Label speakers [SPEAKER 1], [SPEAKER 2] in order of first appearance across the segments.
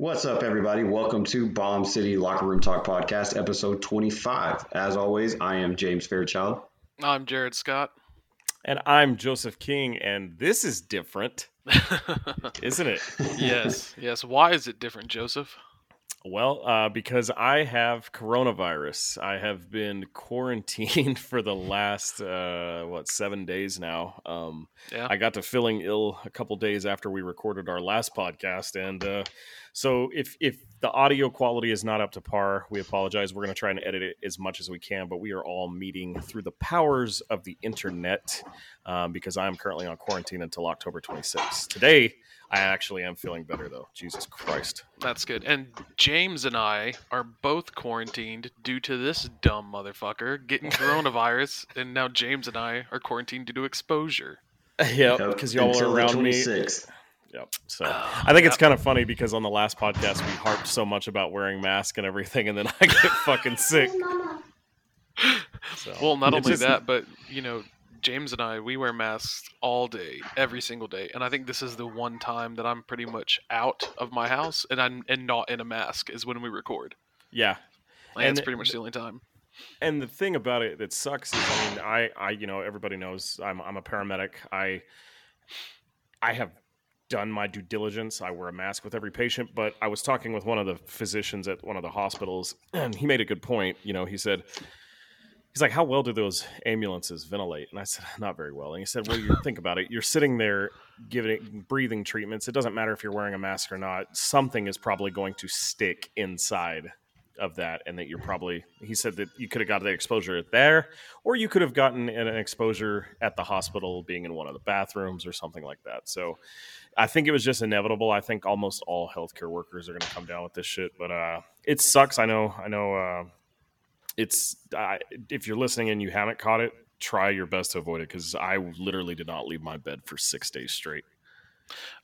[SPEAKER 1] What's up, everybody? Welcome to Bomb City Locker Room Talk Podcast, episode 25. As always, I am James Fairchild.
[SPEAKER 2] I'm Jared Scott.
[SPEAKER 3] And I'm Joseph King, and this is different, isn't it?
[SPEAKER 2] yes, yes. Why is it different, Joseph?
[SPEAKER 3] Well, uh, because I have coronavirus. I have been quarantined for the last uh, what seven days now. Um,
[SPEAKER 2] Yeah.
[SPEAKER 3] I got to feeling ill a couple days after we recorded our last podcast, and uh, so if if the audio quality is not up to par, we apologize. We're going to try and edit it as much as we can, but we are all meeting through the powers of the internet um, because I am currently on quarantine until October 26th. Today, I actually am feeling better though. Jesus Christ.
[SPEAKER 2] That's good. And James and I are both quarantined due to this dumb motherfucker getting coronavirus, and now James and I are quarantined due to exposure.
[SPEAKER 3] Yep, because y'all are
[SPEAKER 1] the
[SPEAKER 3] around me. Yep. So ah, I think it's kind of funny because on the last podcast we harped so much about wearing masks and everything, and then I get fucking sick. So
[SPEAKER 2] Well, not only
[SPEAKER 3] just-
[SPEAKER 2] that, but you know, James and I, we wear masks all day, every single day, and I think this is the one time that I'm pretty much out of my house and I'm and not in a mask is when we record.
[SPEAKER 3] yeah.
[SPEAKER 2] Like,
[SPEAKER 3] And
[SPEAKER 2] that's pretty much the only time.
[SPEAKER 3] And the thing about it that sucks is, I mean, I, I, you know, everybody knows I'm, I'm a paramedic. I, I have done my due diligence. I wear a mask with every patient. But I was talking with one of the physicians at one of the hospitals, and he made a good point. You know, he said, he's like, "How well do those ambulances ventilate?" And I said, "Not very well." And he said, "Well, you think about it. You're sitting there giving breathing treatments. It doesn't matter if you're wearing a mask or not. Something is probably going to stick inside." of that and that you're probably he said that you could have got the exposure there or you could have gotten an exposure at the hospital being in one of the bathrooms or something like that so i think it was just inevitable i think almost all healthcare workers are going to come down with this shit but uh it sucks i know i know uh it's I if you're listening and you haven't caught it try your best to avoid it because i literally did not leave my bed for six days straight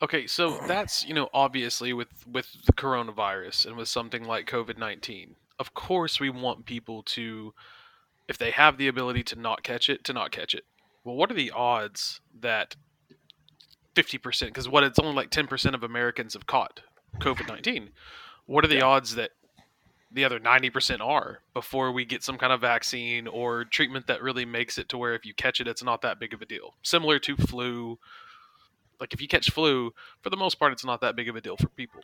[SPEAKER 2] Okay, so that's you know obviously with with the coronavirus and with something like COVID nineteen. Of course, we want people to, if they have the ability to not catch it, to not catch it. Well, what are the odds that fifty percent? Because what it's only like ten percent of Americans have caught COVID nineteen. What are the
[SPEAKER 3] Yeah.
[SPEAKER 2] odds that the other ninety percent are before we get some kind of vaccine or treatment that really makes it to where if you catch it, it's not that big of a deal. Similar to flu like if you catch flu, for the most part, it's not that big of a deal for people.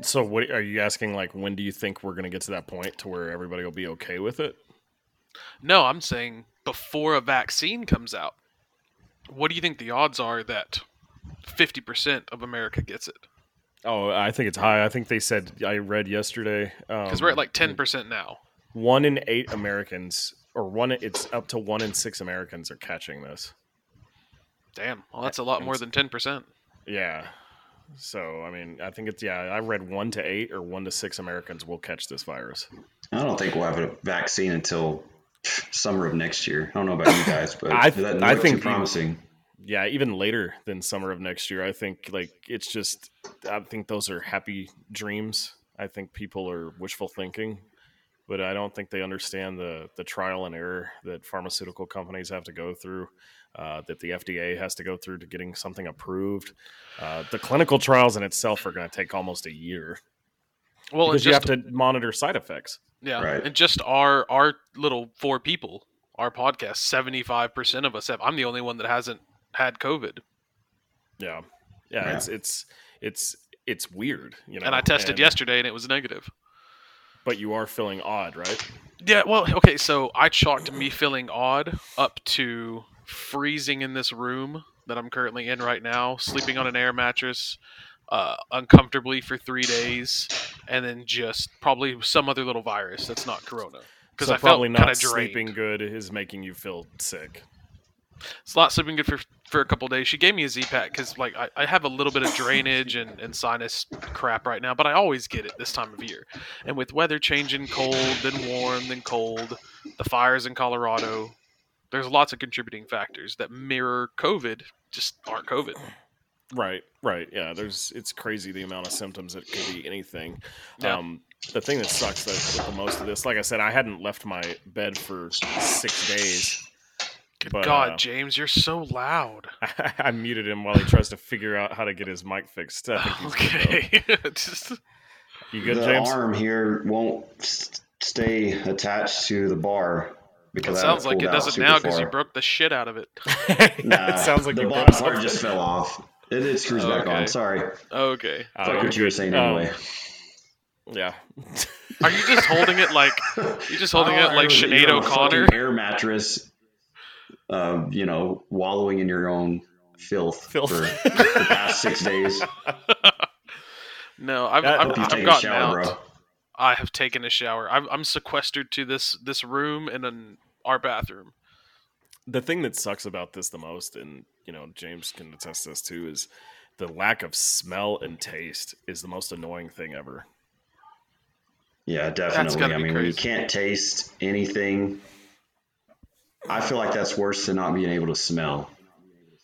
[SPEAKER 3] so what are you asking like when do you think we're going to get to that point to where everybody will be okay with it
[SPEAKER 2] No, I'm saying before a vaccine comes out, what do you think the odds are that 50% of America gets it?
[SPEAKER 3] Oh, I think it's high. I think they said I read yesterday
[SPEAKER 2] Because
[SPEAKER 3] um,
[SPEAKER 2] we're at like 10% now.
[SPEAKER 3] one in eight Americans, or one. It's up to one in six Americans are catching this.
[SPEAKER 2] Damn, well, that's a lot more than 10%.
[SPEAKER 3] Yeah. So I mean, I think it's yeah. I read one to eight or one to six Americans will catch this virus.
[SPEAKER 1] I don't think we'll have a vaccine until summer of next year. I don't know about you guys, but
[SPEAKER 3] I-
[SPEAKER 1] that
[SPEAKER 3] I think you-
[SPEAKER 1] promising.
[SPEAKER 3] Yeah, even later than summer of next year. I think like it's just. I think those are happy dreams. I think people are wishful thinking, but I don't think they understand the the trial and error that pharmaceutical companies have to go through. Uh, that the FDA has to go through to getting something approved. Uh, the clinical trials in itself are going to take almost a year
[SPEAKER 2] Well, and
[SPEAKER 3] because you have to monitor side effects.
[SPEAKER 2] yeah,
[SPEAKER 1] Right.
[SPEAKER 2] and just our our little four people, our podcast, 75% of us have. I'm the only one that hasn't had COVID.
[SPEAKER 3] Yeah, yeah,
[SPEAKER 1] Yeah.
[SPEAKER 3] it's it's it's it's weird, you know.
[SPEAKER 2] and I tested
[SPEAKER 3] and-
[SPEAKER 2] yesterday and it was negative.
[SPEAKER 3] but you are feeling odd, right?
[SPEAKER 2] Yeah, well, okay, so I chalked me feeling odd up to freezing in this room that I'm currently in right now, sleeping on an air mattress, uh, uncomfortably for three days, and then just probably some other little virus that's not corona. Because
[SPEAKER 3] so
[SPEAKER 2] I felt
[SPEAKER 3] probably
[SPEAKER 2] kind
[SPEAKER 3] not
[SPEAKER 2] of drained.
[SPEAKER 3] sleeping good is making you feel sick.
[SPEAKER 2] It's not sleeping good for for a couple days. She gave me a Z pack because like I, I have a little bit of drainage and, and sinus crap right now, but I always get it this time of year. And with weather changing cold, then warm, then cold, the fires in Colorado, there's lots of contributing factors that mirror COVID, just aren't COVID.
[SPEAKER 3] Right, right. Yeah, there's it's crazy the amount of symptoms that could be anything.
[SPEAKER 2] Yeah.
[SPEAKER 3] Um, the thing that sucks that with the most of this, like I said, I hadn't left my bed for six days.
[SPEAKER 2] Good
[SPEAKER 3] But,
[SPEAKER 2] God,
[SPEAKER 3] uh,
[SPEAKER 2] James, you're so loud.
[SPEAKER 3] I muted him while he tries to figure out how to get his mic fixed. I think he's good.
[SPEAKER 2] Okay, just
[SPEAKER 3] You good,
[SPEAKER 1] the
[SPEAKER 3] James?
[SPEAKER 1] arm here won't stay attached to the bar because I
[SPEAKER 2] sounds like it doesn't now because you broke the shit out of it.
[SPEAKER 1] Nah,
[SPEAKER 3] it sounds like
[SPEAKER 1] the
[SPEAKER 3] you
[SPEAKER 1] bottom
[SPEAKER 3] broke
[SPEAKER 1] part just fell off. It, it screws back on. Sorry.
[SPEAKER 2] Okay.
[SPEAKER 3] Uh,
[SPEAKER 1] Fuck
[SPEAKER 3] you're
[SPEAKER 1] what you were saying
[SPEAKER 3] Um,
[SPEAKER 1] anyway.
[SPEAKER 3] Yeah.
[SPEAKER 2] Are you just holding it like you just holding it like
[SPEAKER 1] was-
[SPEAKER 2] Sinead
[SPEAKER 1] you're on a
[SPEAKER 2] O'Connor?
[SPEAKER 1] air mattress, um, you know, wallowing in your own filth,
[SPEAKER 3] Filth.
[SPEAKER 1] for the past six days.
[SPEAKER 2] No, I've,
[SPEAKER 3] That-
[SPEAKER 2] I've,
[SPEAKER 1] Hope you've
[SPEAKER 2] I've
[SPEAKER 1] taken a
[SPEAKER 2] gotten
[SPEAKER 1] shower,
[SPEAKER 2] out.
[SPEAKER 1] bro.
[SPEAKER 2] I have taken a shower. I'm, I'm sequestered to this this room and in our bathroom.
[SPEAKER 3] the thing that sucks about this the most, and you know, James can attest this too, is the lack of smell and taste is the most annoying thing ever.
[SPEAKER 1] Yeah, definitely. I
[SPEAKER 2] be
[SPEAKER 1] mean, when you can't taste anything, I feel like that's worse than not being able to smell.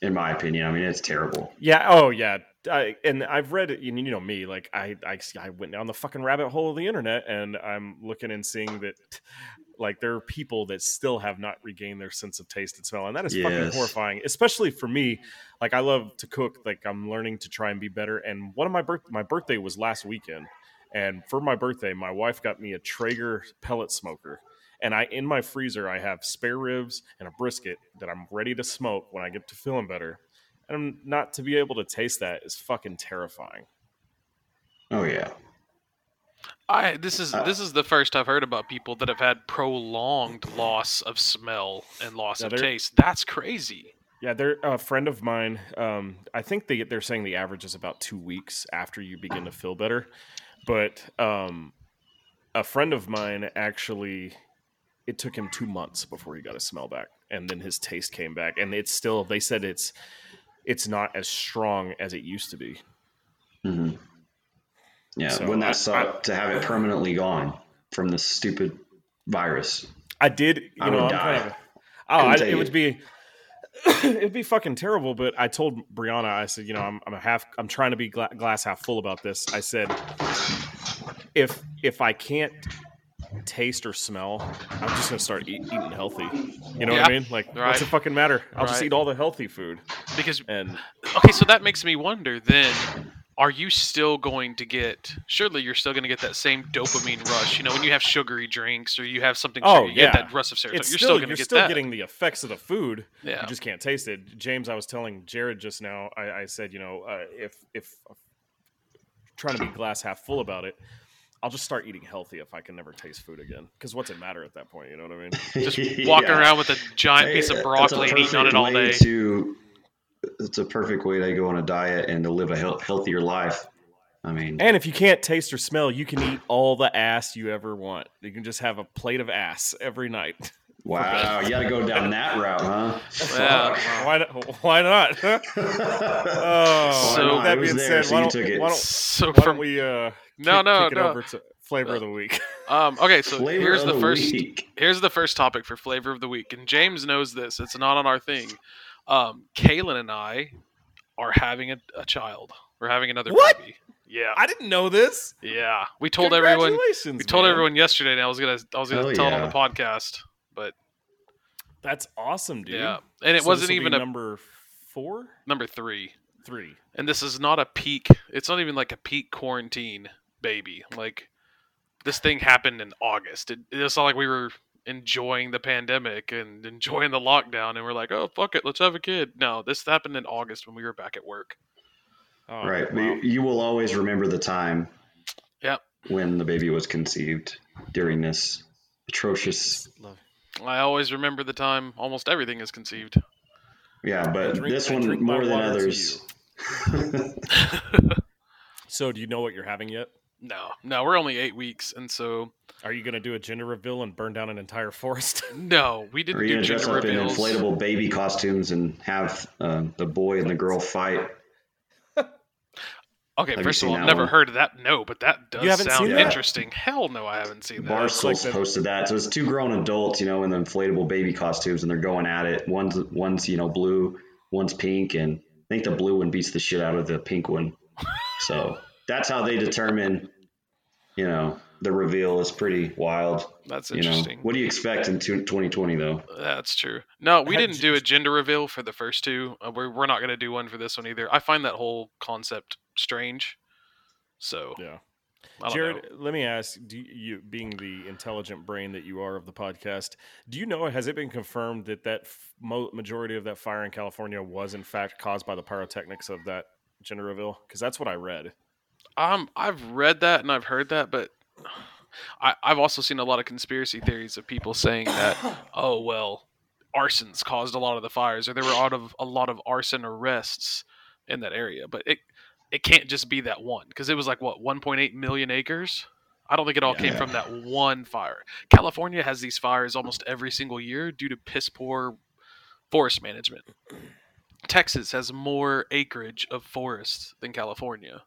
[SPEAKER 1] In my opinion, I mean, it's terrible.
[SPEAKER 3] Yeah. Oh, yeah. I, and I've read it. You know me. Like I, I, I went down the fucking rabbit hole of the internet, and I'm looking and seeing that, like, there are people that still have not regained their sense of taste and smell, and that is fucking horrifying. Especially for me. Like I love to cook. Like I'm learning to try and be better. And one of my birth, my birthday was last weekend, and for my birthday, my wife got me a Traeger pellet smoker. And I in my freezer I have spare ribs and a brisket that I'm ready to smoke when I get to feeling better. And not to be able to taste that is fucking terrifying.
[SPEAKER 1] Oh yeah,
[SPEAKER 2] I this is
[SPEAKER 1] Uh,
[SPEAKER 2] this is the first I've heard about people that have had prolonged loss of smell and loss
[SPEAKER 3] Yeah,
[SPEAKER 2] of taste. That's crazy.
[SPEAKER 3] Yeah, they're a friend of mine. Um, I think they they're saying the average is about two weeks after you begin to feel better. But um, a friend of mine actually, it took him two months before he got his smell back, and then his taste came back, and it's still. They said it's it's not as strong as it used to be.
[SPEAKER 1] hmm yeah.
[SPEAKER 3] So
[SPEAKER 1] Wouldn't
[SPEAKER 3] I-
[SPEAKER 1] that suck to have it permanently gone from this stupid virus?
[SPEAKER 3] I did, you
[SPEAKER 1] I
[SPEAKER 3] know,
[SPEAKER 1] would
[SPEAKER 3] I'm
[SPEAKER 1] die.
[SPEAKER 3] kind of. Oh, I, it would be, it'd be fucking terrible. But I told Brianna, I said, you know, I'm, I'm a half, I'm trying to be gla- glass half full about this. I said, if if I can't taste or smell, I'm just gonna start eat, eating healthy. You know what I mean? Like, what's
[SPEAKER 2] right.
[SPEAKER 3] it fucking matter? I'll just eat all the healthy food.
[SPEAKER 2] Because
[SPEAKER 3] And
[SPEAKER 2] okay, so that makes me wonder then are you still going to get surely you're still going to get that same dopamine rush you know when you have sugary drinks or you have something
[SPEAKER 3] Oh,
[SPEAKER 2] sugary, you
[SPEAKER 3] yeah.
[SPEAKER 2] get that rush of serotonin
[SPEAKER 3] it's
[SPEAKER 2] you're
[SPEAKER 3] still,
[SPEAKER 2] still going to get
[SPEAKER 3] still
[SPEAKER 2] that
[SPEAKER 3] getting the effects of the food.
[SPEAKER 2] yeah
[SPEAKER 3] you just can't taste it. James, I was telling Jared just now. I, I said, you know, uh, if if trying to be glass half full about it, I'll just start eating healthy if I can never taste food again. Because what's it matter at that point? You know what I mean?
[SPEAKER 2] just walking
[SPEAKER 1] Yeah.
[SPEAKER 2] around with a giant piece of broccoli and eating on it all day
[SPEAKER 1] To, it's a perfect way to go on a diet and to live a health, healthier life. I mean,
[SPEAKER 3] And if you can't taste or smell, you can eat all the ass you ever want. You can just have a plate of ass every night.
[SPEAKER 1] wow, you got to go down that route, huh?
[SPEAKER 2] Yeah.
[SPEAKER 3] Why not? Why not? oh,
[SPEAKER 2] So-
[SPEAKER 1] Why
[SPEAKER 3] that
[SPEAKER 1] not? It was
[SPEAKER 3] being said,
[SPEAKER 1] so
[SPEAKER 3] why don't, why don't,
[SPEAKER 2] so
[SPEAKER 3] why don't
[SPEAKER 2] from
[SPEAKER 3] we uh,
[SPEAKER 2] no
[SPEAKER 3] kick,
[SPEAKER 2] no
[SPEAKER 3] kick it
[SPEAKER 2] no
[SPEAKER 3] over to flavor of the week?
[SPEAKER 2] um okay so
[SPEAKER 1] Flavor
[SPEAKER 2] here's
[SPEAKER 1] of
[SPEAKER 2] the first
[SPEAKER 1] week.
[SPEAKER 2] here's the first topic for flavor of the week and james knows this it's not on our thing um kaylin and i are having a, a child we're having another
[SPEAKER 3] What?
[SPEAKER 2] baby yeah
[SPEAKER 3] I didn't know this.
[SPEAKER 2] yeah we told everyone we told
[SPEAKER 3] man.
[SPEAKER 2] everyone yesterday and i was gonna i was gonna
[SPEAKER 1] Hell
[SPEAKER 2] tell it on the podcast but
[SPEAKER 3] That's awesome, dude.
[SPEAKER 2] yeah and it
[SPEAKER 3] So
[SPEAKER 2] wasn't even a
[SPEAKER 3] number four,
[SPEAKER 2] number three
[SPEAKER 3] three.
[SPEAKER 2] and this is not a peak it's not even like a peak quarantine baby like this thing happened in august it, it's not like we were enjoying the pandemic and enjoying the lockdown and we're like oh fuck it let's have a kid no this happened in august when we were back at work
[SPEAKER 3] Oh,
[SPEAKER 1] right.
[SPEAKER 3] wow.
[SPEAKER 1] You, you will always remember the time
[SPEAKER 2] Yep.
[SPEAKER 1] when the baby was conceived during this atrocious.
[SPEAKER 3] Love-
[SPEAKER 2] i always remember the time almost everything is conceived
[SPEAKER 1] Yeah, but
[SPEAKER 3] drink-
[SPEAKER 1] this one more than others.
[SPEAKER 3] So, do you know what you're having yet?
[SPEAKER 2] No no we're only eight weeks and so
[SPEAKER 3] Are you going to do a gender reveal and burn down an entire forest?
[SPEAKER 2] no we didn't
[SPEAKER 1] you
[SPEAKER 2] do
[SPEAKER 1] gonna dress
[SPEAKER 2] gender
[SPEAKER 1] up in inflatable baby costumes and have uh, the boy and the girl fight?
[SPEAKER 2] okay
[SPEAKER 1] Have
[SPEAKER 2] first of all i've never
[SPEAKER 1] one?
[SPEAKER 2] heard of that no but that does sound
[SPEAKER 3] seen
[SPEAKER 1] that?
[SPEAKER 2] interesting hell no i haven't seen that
[SPEAKER 1] Barstool
[SPEAKER 3] like
[SPEAKER 1] posted that. So it's two grown adults, you know, in the inflatable baby costumes, and they're going at it. One's one's you know blue, one's pink, and I think the blue one beats the shit out of the pink one. So that's how they determine, you know, the reveal is pretty wild.
[SPEAKER 2] that's
[SPEAKER 1] You know,
[SPEAKER 2] interesting
[SPEAKER 1] what do you expect in 2020 though?
[SPEAKER 2] That's true. No, we
[SPEAKER 3] Had
[SPEAKER 2] didn't do a gender reveal for the first two. Uh, we're we're not going to do one for this one either. I find that whole concept strange. So
[SPEAKER 3] yeah. Jared,
[SPEAKER 2] know.
[SPEAKER 3] let me ask: Do you, being the intelligent brain that you are of the podcast, do you know has it been confirmed that that f- majority of that fire in California was in fact caused by the pyrotechnics of that gender reveal? Because that's what I read.
[SPEAKER 2] Um, I've read that and I've heard that, but I, I've also seen a lot of conspiracy theories of people saying that, oh well, arsons caused a lot of the fires, or there were out of a lot of arson arrests in that area. But it it can't just be that one because it was like what 1.8 million acres. I don't think it all came from that one fire. California has these fires almost every single year due to piss poor forest management. Texas has more acreage of forest than California.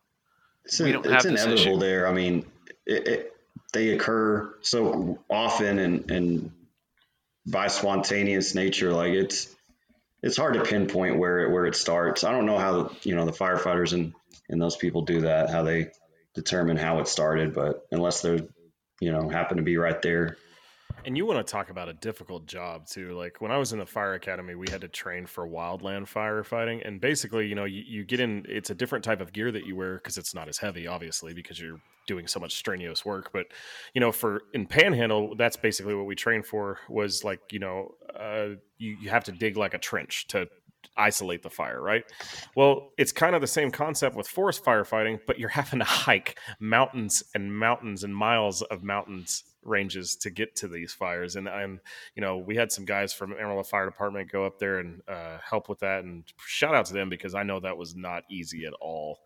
[SPEAKER 1] It's,
[SPEAKER 2] We don't
[SPEAKER 1] it's
[SPEAKER 2] have
[SPEAKER 1] inevitable there. I mean, it, it, they occur so often and, and by spontaneous nature. Like it's it's hard to pinpoint where it, where it starts. I don't know how you know the firefighters and and those people do that, how they determine how it started, but unless they're you know happen to be right there.
[SPEAKER 3] And you want to talk about a difficult job too. Like when I was in the fire academy, we had to train for wildland firefighting, and basically, you know, you, you get in. It's a different type of gear that you wear because it's not as heavy, obviously, because you're doing so much strenuous work. But you know, for in Panhandle, that's basically what we trained for. Was like you know, uh, you you have to dig like a trench to isolate the fire, right? Well, it's kind of the same concept with forest firefighting, but you're having to hike mountains and mountains and miles of mountains ranges to get to these fires. And and you know, we had some guys from Amarillo Fire Department go up there and uh, help with that. And shout out to them because I know that was not easy at all.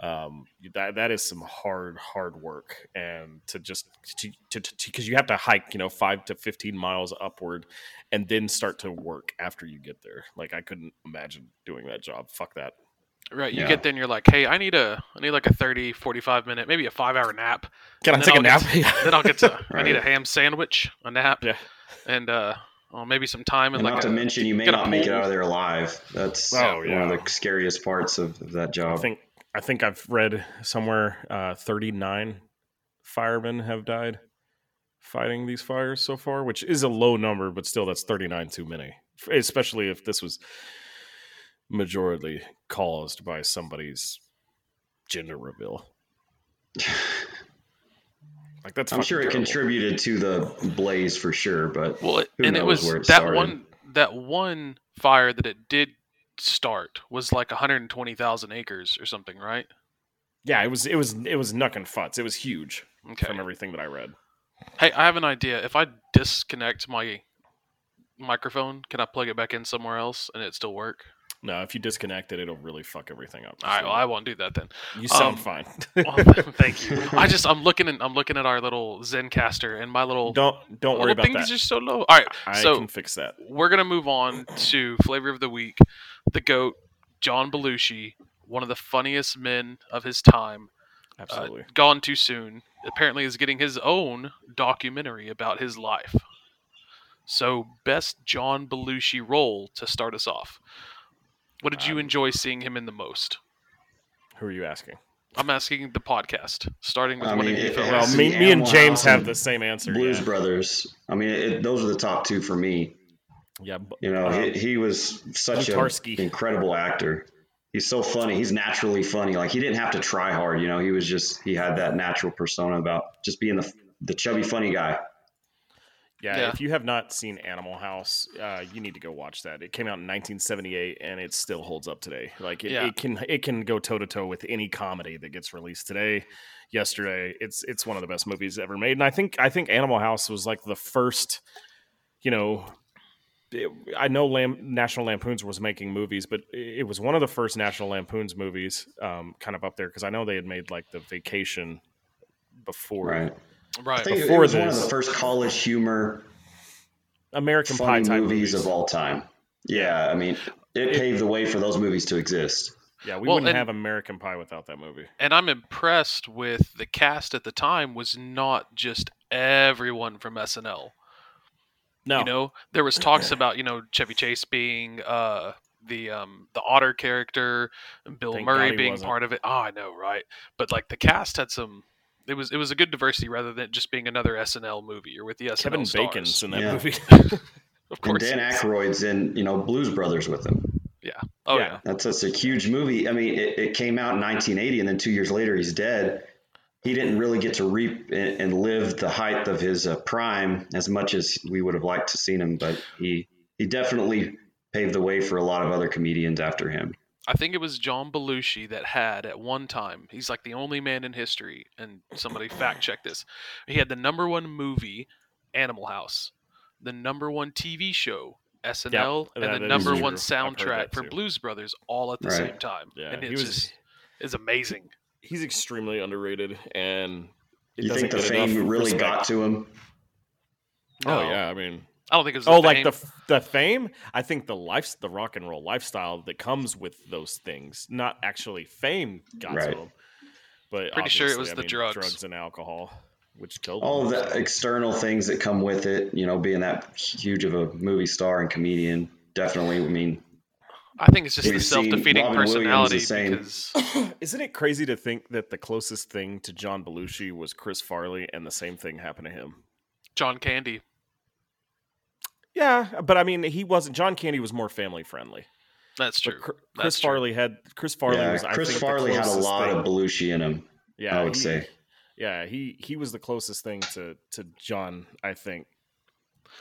[SPEAKER 3] Um, that that is some hard hard work, and to just to to because you have to hike, you know, five to fifteen miles upward, and then start to work after you get there. Like I couldn't imagine doing that job. Fuck that.
[SPEAKER 2] Right, you
[SPEAKER 1] Yeah.
[SPEAKER 2] get there and you're like, "Hey, I need a I need like a 30, 45 minute, maybe a 5-hour nap."
[SPEAKER 3] Can I take a
[SPEAKER 2] I'll
[SPEAKER 3] nap?
[SPEAKER 2] get Then I'll get to I need a ham sandwich, a nap,
[SPEAKER 3] Yeah.
[SPEAKER 2] and uh well, maybe some time and
[SPEAKER 1] And
[SPEAKER 2] like
[SPEAKER 1] not
[SPEAKER 2] a,
[SPEAKER 1] to mention, you may not make it out of there alive. That's
[SPEAKER 3] Oh,
[SPEAKER 1] one
[SPEAKER 3] yeah.
[SPEAKER 1] of the scariest parts of, of that job.
[SPEAKER 3] I think I think I've read somewhere uh, 39 firemen have died fighting these fires so far, which is a low number, but still that's 39 too many. Especially if this was majorly caused by somebody's gender reveal. Like that's
[SPEAKER 1] I'm
[SPEAKER 3] fucking
[SPEAKER 1] sure it
[SPEAKER 3] terrible.
[SPEAKER 1] contributed to the blaze for sure, but
[SPEAKER 2] Well, it,
[SPEAKER 1] Who
[SPEAKER 2] and it was
[SPEAKER 1] where it
[SPEAKER 2] that
[SPEAKER 1] started?
[SPEAKER 2] one that one fire that it did start was like 120,000 acres or something, right?
[SPEAKER 3] Yeah, it was it was it was nuck and futz. It was huge
[SPEAKER 2] Okay.
[SPEAKER 3] from everything that I read.
[SPEAKER 2] Hey, I have an idea. If I disconnect my microphone, can I plug it back in somewhere else and it still work?
[SPEAKER 3] No, if you disconnect it, it'll really fuck everything up.
[SPEAKER 2] All right, well, I won't do that then.
[SPEAKER 3] you sound
[SPEAKER 2] um,
[SPEAKER 3] fine.
[SPEAKER 2] Well, thank you. I just I'm looking at I'm looking at our little Zencastr and my little
[SPEAKER 3] don't don't worry about
[SPEAKER 2] thingies
[SPEAKER 3] that.
[SPEAKER 2] are so low. All right,
[SPEAKER 3] I
[SPEAKER 2] so
[SPEAKER 3] can fix that.
[SPEAKER 2] we're gonna move on to flavor of the week. The goat, John Belushi, one of the funniest men of his time, uh, gone too soon. Apparently, is getting his own documentary about his life. So, best John Belushi role to start us off. What did you
[SPEAKER 3] Um,
[SPEAKER 2] enjoy seeing him in the most?
[SPEAKER 3] Who are you asking?
[SPEAKER 2] I'm asking the podcast, starting with
[SPEAKER 1] I
[SPEAKER 2] one
[SPEAKER 1] mean,
[SPEAKER 2] of you
[SPEAKER 1] it- it
[SPEAKER 2] fellas.
[SPEAKER 1] has
[SPEAKER 3] Well, me, me and James
[SPEAKER 1] House
[SPEAKER 3] have the same answer.
[SPEAKER 1] Blues
[SPEAKER 3] yeah.
[SPEAKER 1] Brothers. I mean, it, those are the top two for me.
[SPEAKER 3] Yeah, bu-
[SPEAKER 1] You know,
[SPEAKER 3] um,
[SPEAKER 1] he, he was such an incredible actor. He's so funny. He's naturally funny. Like he didn't have to try hard. You know, he was just he had that natural persona about just being the the chubby funny guy.
[SPEAKER 3] yeah,
[SPEAKER 2] Yeah.
[SPEAKER 3] If you have not seen Animal House, uh, you need to go watch that. It came out in 1978, and it still holds up today. Like it,
[SPEAKER 2] Yeah.
[SPEAKER 3] it can it can go toe to toe with any comedy that gets released today. Yesterday, it's it's one of the best movies ever made, and I think I think Animal House was like the first, you know. It- I know Lam- National Lampoons was making movies, but it it was one of the first National Lampoons movies, um, kind of up there because I know they had made like the Vacation before
[SPEAKER 1] Right. I
[SPEAKER 2] right.
[SPEAKER 1] think it
[SPEAKER 3] Before
[SPEAKER 1] was one of the first college humor
[SPEAKER 3] American Pie type
[SPEAKER 1] movies,
[SPEAKER 3] movies.
[SPEAKER 1] of all time. Yeah, I mean, it,
[SPEAKER 3] It-
[SPEAKER 1] paved the way for those movies to exist.
[SPEAKER 3] Yeah, we
[SPEAKER 2] Well,
[SPEAKER 3] wouldn't
[SPEAKER 2] and-
[SPEAKER 3] have American Pie without that movie.
[SPEAKER 2] and I'm impressed with the cast at the time was not just everyone from SNL.
[SPEAKER 3] No,
[SPEAKER 2] You know, there was talks about you know Chevy Chase being uh, the um, the Otter character, Bill
[SPEAKER 3] Thank
[SPEAKER 2] Murray being
[SPEAKER 3] wasn't.
[SPEAKER 2] part of it. Oh, I know, right? But like the cast had some. It was it was a good diversity rather than just being another SNL movie or with the SNL
[SPEAKER 3] Kevin
[SPEAKER 2] stars.
[SPEAKER 3] Bacon's in that
[SPEAKER 1] Yeah.
[SPEAKER 3] movie.
[SPEAKER 2] of course, And.
[SPEAKER 1] Dan
[SPEAKER 2] he.
[SPEAKER 1] Aykroyd's in, you know, Blues Brothers with him. Yeah.
[SPEAKER 2] Oh
[SPEAKER 3] Yeah.
[SPEAKER 2] yeah.
[SPEAKER 1] That's, that's a huge movie. I mean, it, it came out in 1980, and then two years later, he's dead. He didn't really get to reap and, and live the height of his uh, prime as much as we would have liked to seen him. But he he definitely paved the way for a lot of other comedians after him.
[SPEAKER 2] I think it was John Belushi that had at one time. He's like the only man in history, and somebody fact check this. He had the number one movie, Animal House, the number one TV show, SNL,
[SPEAKER 3] that
[SPEAKER 2] and the number
[SPEAKER 3] true.
[SPEAKER 2] one soundtrack for. Blues Brothers, all at the
[SPEAKER 1] Right.
[SPEAKER 2] same time.
[SPEAKER 3] Yeah,
[SPEAKER 2] and
[SPEAKER 3] he
[SPEAKER 2] it's
[SPEAKER 3] was-
[SPEAKER 2] just it's amazing.
[SPEAKER 3] He's extremely underrated, and it
[SPEAKER 1] you think the fame really
[SPEAKER 3] respect.
[SPEAKER 1] got to him?
[SPEAKER 3] Oh yeah, I mean,
[SPEAKER 2] I don't think it's.
[SPEAKER 3] oh,
[SPEAKER 2] the
[SPEAKER 3] like the the fame. I think the life, the rock and roll lifestyle that comes with those things, not actually fame, got
[SPEAKER 1] Right.
[SPEAKER 3] to him. But
[SPEAKER 2] Pretty sure it was
[SPEAKER 3] I
[SPEAKER 2] the
[SPEAKER 3] mean,
[SPEAKER 2] drugs.
[SPEAKER 3] drugs and alcohol, which killed
[SPEAKER 1] All
[SPEAKER 3] him.
[SPEAKER 1] of the external things that come with it, you know, being that huge of a movie star and comedian, definitely. I mean,
[SPEAKER 2] I think it's just
[SPEAKER 1] We've
[SPEAKER 2] the self-defeating
[SPEAKER 1] Robin Williams the
[SPEAKER 2] personality because
[SPEAKER 3] Isn't it crazy to think that the closest thing to John Belushi was Chris Farley, and the same thing happened to him?
[SPEAKER 2] John Candy.
[SPEAKER 3] Yeah, but I mean, he wasn't. John Candy was more family friendly.
[SPEAKER 2] That's
[SPEAKER 3] But
[SPEAKER 2] true.
[SPEAKER 3] Chr-
[SPEAKER 2] That's
[SPEAKER 3] Chris
[SPEAKER 2] true.
[SPEAKER 3] Farley had Chris Farley
[SPEAKER 1] yeah,
[SPEAKER 3] was. I
[SPEAKER 1] Chris
[SPEAKER 3] think, the
[SPEAKER 1] Farley had a lot
[SPEAKER 3] thing-
[SPEAKER 1] of Belushi in him.
[SPEAKER 3] Yeah,
[SPEAKER 1] I would
[SPEAKER 3] he-
[SPEAKER 1] say.
[SPEAKER 3] Yeah, he he was the closest thing to to John. I think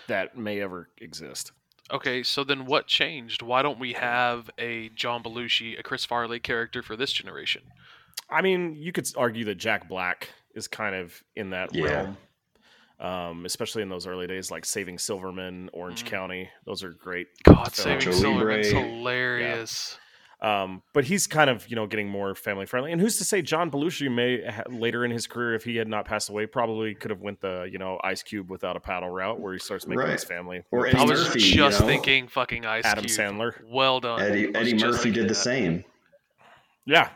[SPEAKER 3] that may ever exist.
[SPEAKER 2] Okay, so then what changed? Why don't we have a John Belushi, a Chris Farley character for this generation?
[SPEAKER 3] I mean, you could argue that Jack Black is kind of in that
[SPEAKER 1] Yeah.
[SPEAKER 3] realm, um, especially in those early days, like Saving Silverman, Orange
[SPEAKER 2] Mhm.
[SPEAKER 3] County. Those are great.
[SPEAKER 2] God,
[SPEAKER 3] Film.
[SPEAKER 2] Saving
[SPEAKER 1] Nacho
[SPEAKER 2] Silverman's
[SPEAKER 1] Libre.
[SPEAKER 2] hilarious.
[SPEAKER 3] Um, but he's kind of you know getting more family friendly. And who's to say John Belushi may ha- later in his career, if he had not passed away, probably could have went the you know Ice Cube without a paddle route, where he starts making
[SPEAKER 1] Right.
[SPEAKER 3] his family.
[SPEAKER 1] Or
[SPEAKER 2] I was
[SPEAKER 1] Murphy,
[SPEAKER 2] just
[SPEAKER 1] you know?
[SPEAKER 2] thinking fucking Ice
[SPEAKER 3] Adam
[SPEAKER 2] Cube.
[SPEAKER 3] Sandler.
[SPEAKER 2] Well done.
[SPEAKER 1] Eddie, Eddie Murphy
[SPEAKER 2] thinking
[SPEAKER 1] did the
[SPEAKER 2] that.
[SPEAKER 1] same.
[SPEAKER 3] Yeah,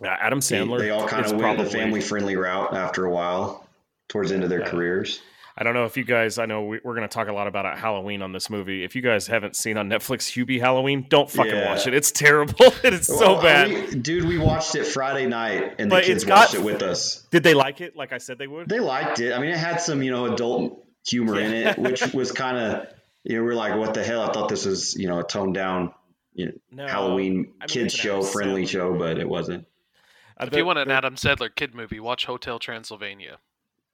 [SPEAKER 3] yeah. Adam Sandler.
[SPEAKER 1] they all kind of went the family friendly route after a while, towards the end of their
[SPEAKER 3] Yeah.
[SPEAKER 1] careers.
[SPEAKER 3] I don't know if you guys. I know we, we're going to talk a lot about Halloween on this movie. If you guys haven't seen on Netflix Hubie Halloween, don't fucking
[SPEAKER 1] Yeah.
[SPEAKER 3] watch it. It's terrible. it is so bad.
[SPEAKER 1] we- dude, we watched it Friday night, and
[SPEAKER 3] But
[SPEAKER 1] the kids
[SPEAKER 3] it's got-
[SPEAKER 1] watched it with us.
[SPEAKER 3] Did they like it? Like I said, they would.
[SPEAKER 1] They liked it. I mean, it had some, you know, adult humor in it, which was kind of, you know, we're like, what the hell? I thought this was, you know, a toned down, you know,
[SPEAKER 3] No,
[SPEAKER 1] Halloween
[SPEAKER 3] I mean,
[SPEAKER 1] kids show, friendly show, but it wasn't.
[SPEAKER 2] If you want an Adam Sandler kid movie, watch Hotel Transylvania.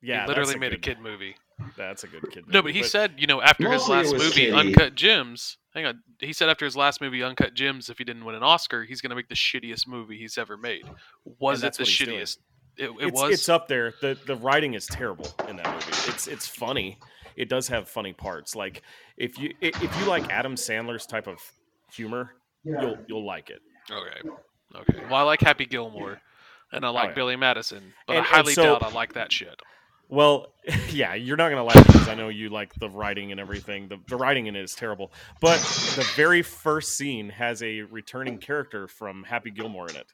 [SPEAKER 3] yeah,
[SPEAKER 2] he literally
[SPEAKER 3] that's
[SPEAKER 2] made a
[SPEAKER 3] good-
[SPEAKER 2] kid movie.
[SPEAKER 3] That's a good kid.
[SPEAKER 2] No, but he said, you know, after his last movie,
[SPEAKER 1] kiddie.
[SPEAKER 2] Uncut Gems. Hang on, he said after his last movie, Uncut Gems, if he didn't win an Oscar, he's going to make the shittiest movie he's ever made. Was it the
[SPEAKER 3] what he's doing.
[SPEAKER 2] shittiest? It, it
[SPEAKER 3] it's,
[SPEAKER 2] was.
[SPEAKER 3] It's up there. the The writing is terrible in that movie. It's it's funny. It does have funny parts. Like if you if you like Adam Sandler's type of humor, you'll you'll like it.
[SPEAKER 2] Okay. Okay. Well, I like Happy Gilmore, and I oh, like
[SPEAKER 3] Oh, yeah.
[SPEAKER 2] Billy Madison, but
[SPEAKER 3] And-
[SPEAKER 2] I highly
[SPEAKER 3] so-
[SPEAKER 2] doubt I like that shit.
[SPEAKER 3] Well, yeah, you're not gonna like it because I know you like the writing and everything. The, the writing in it is terrible, but the very first scene has a returning character from Happy Gilmore in it.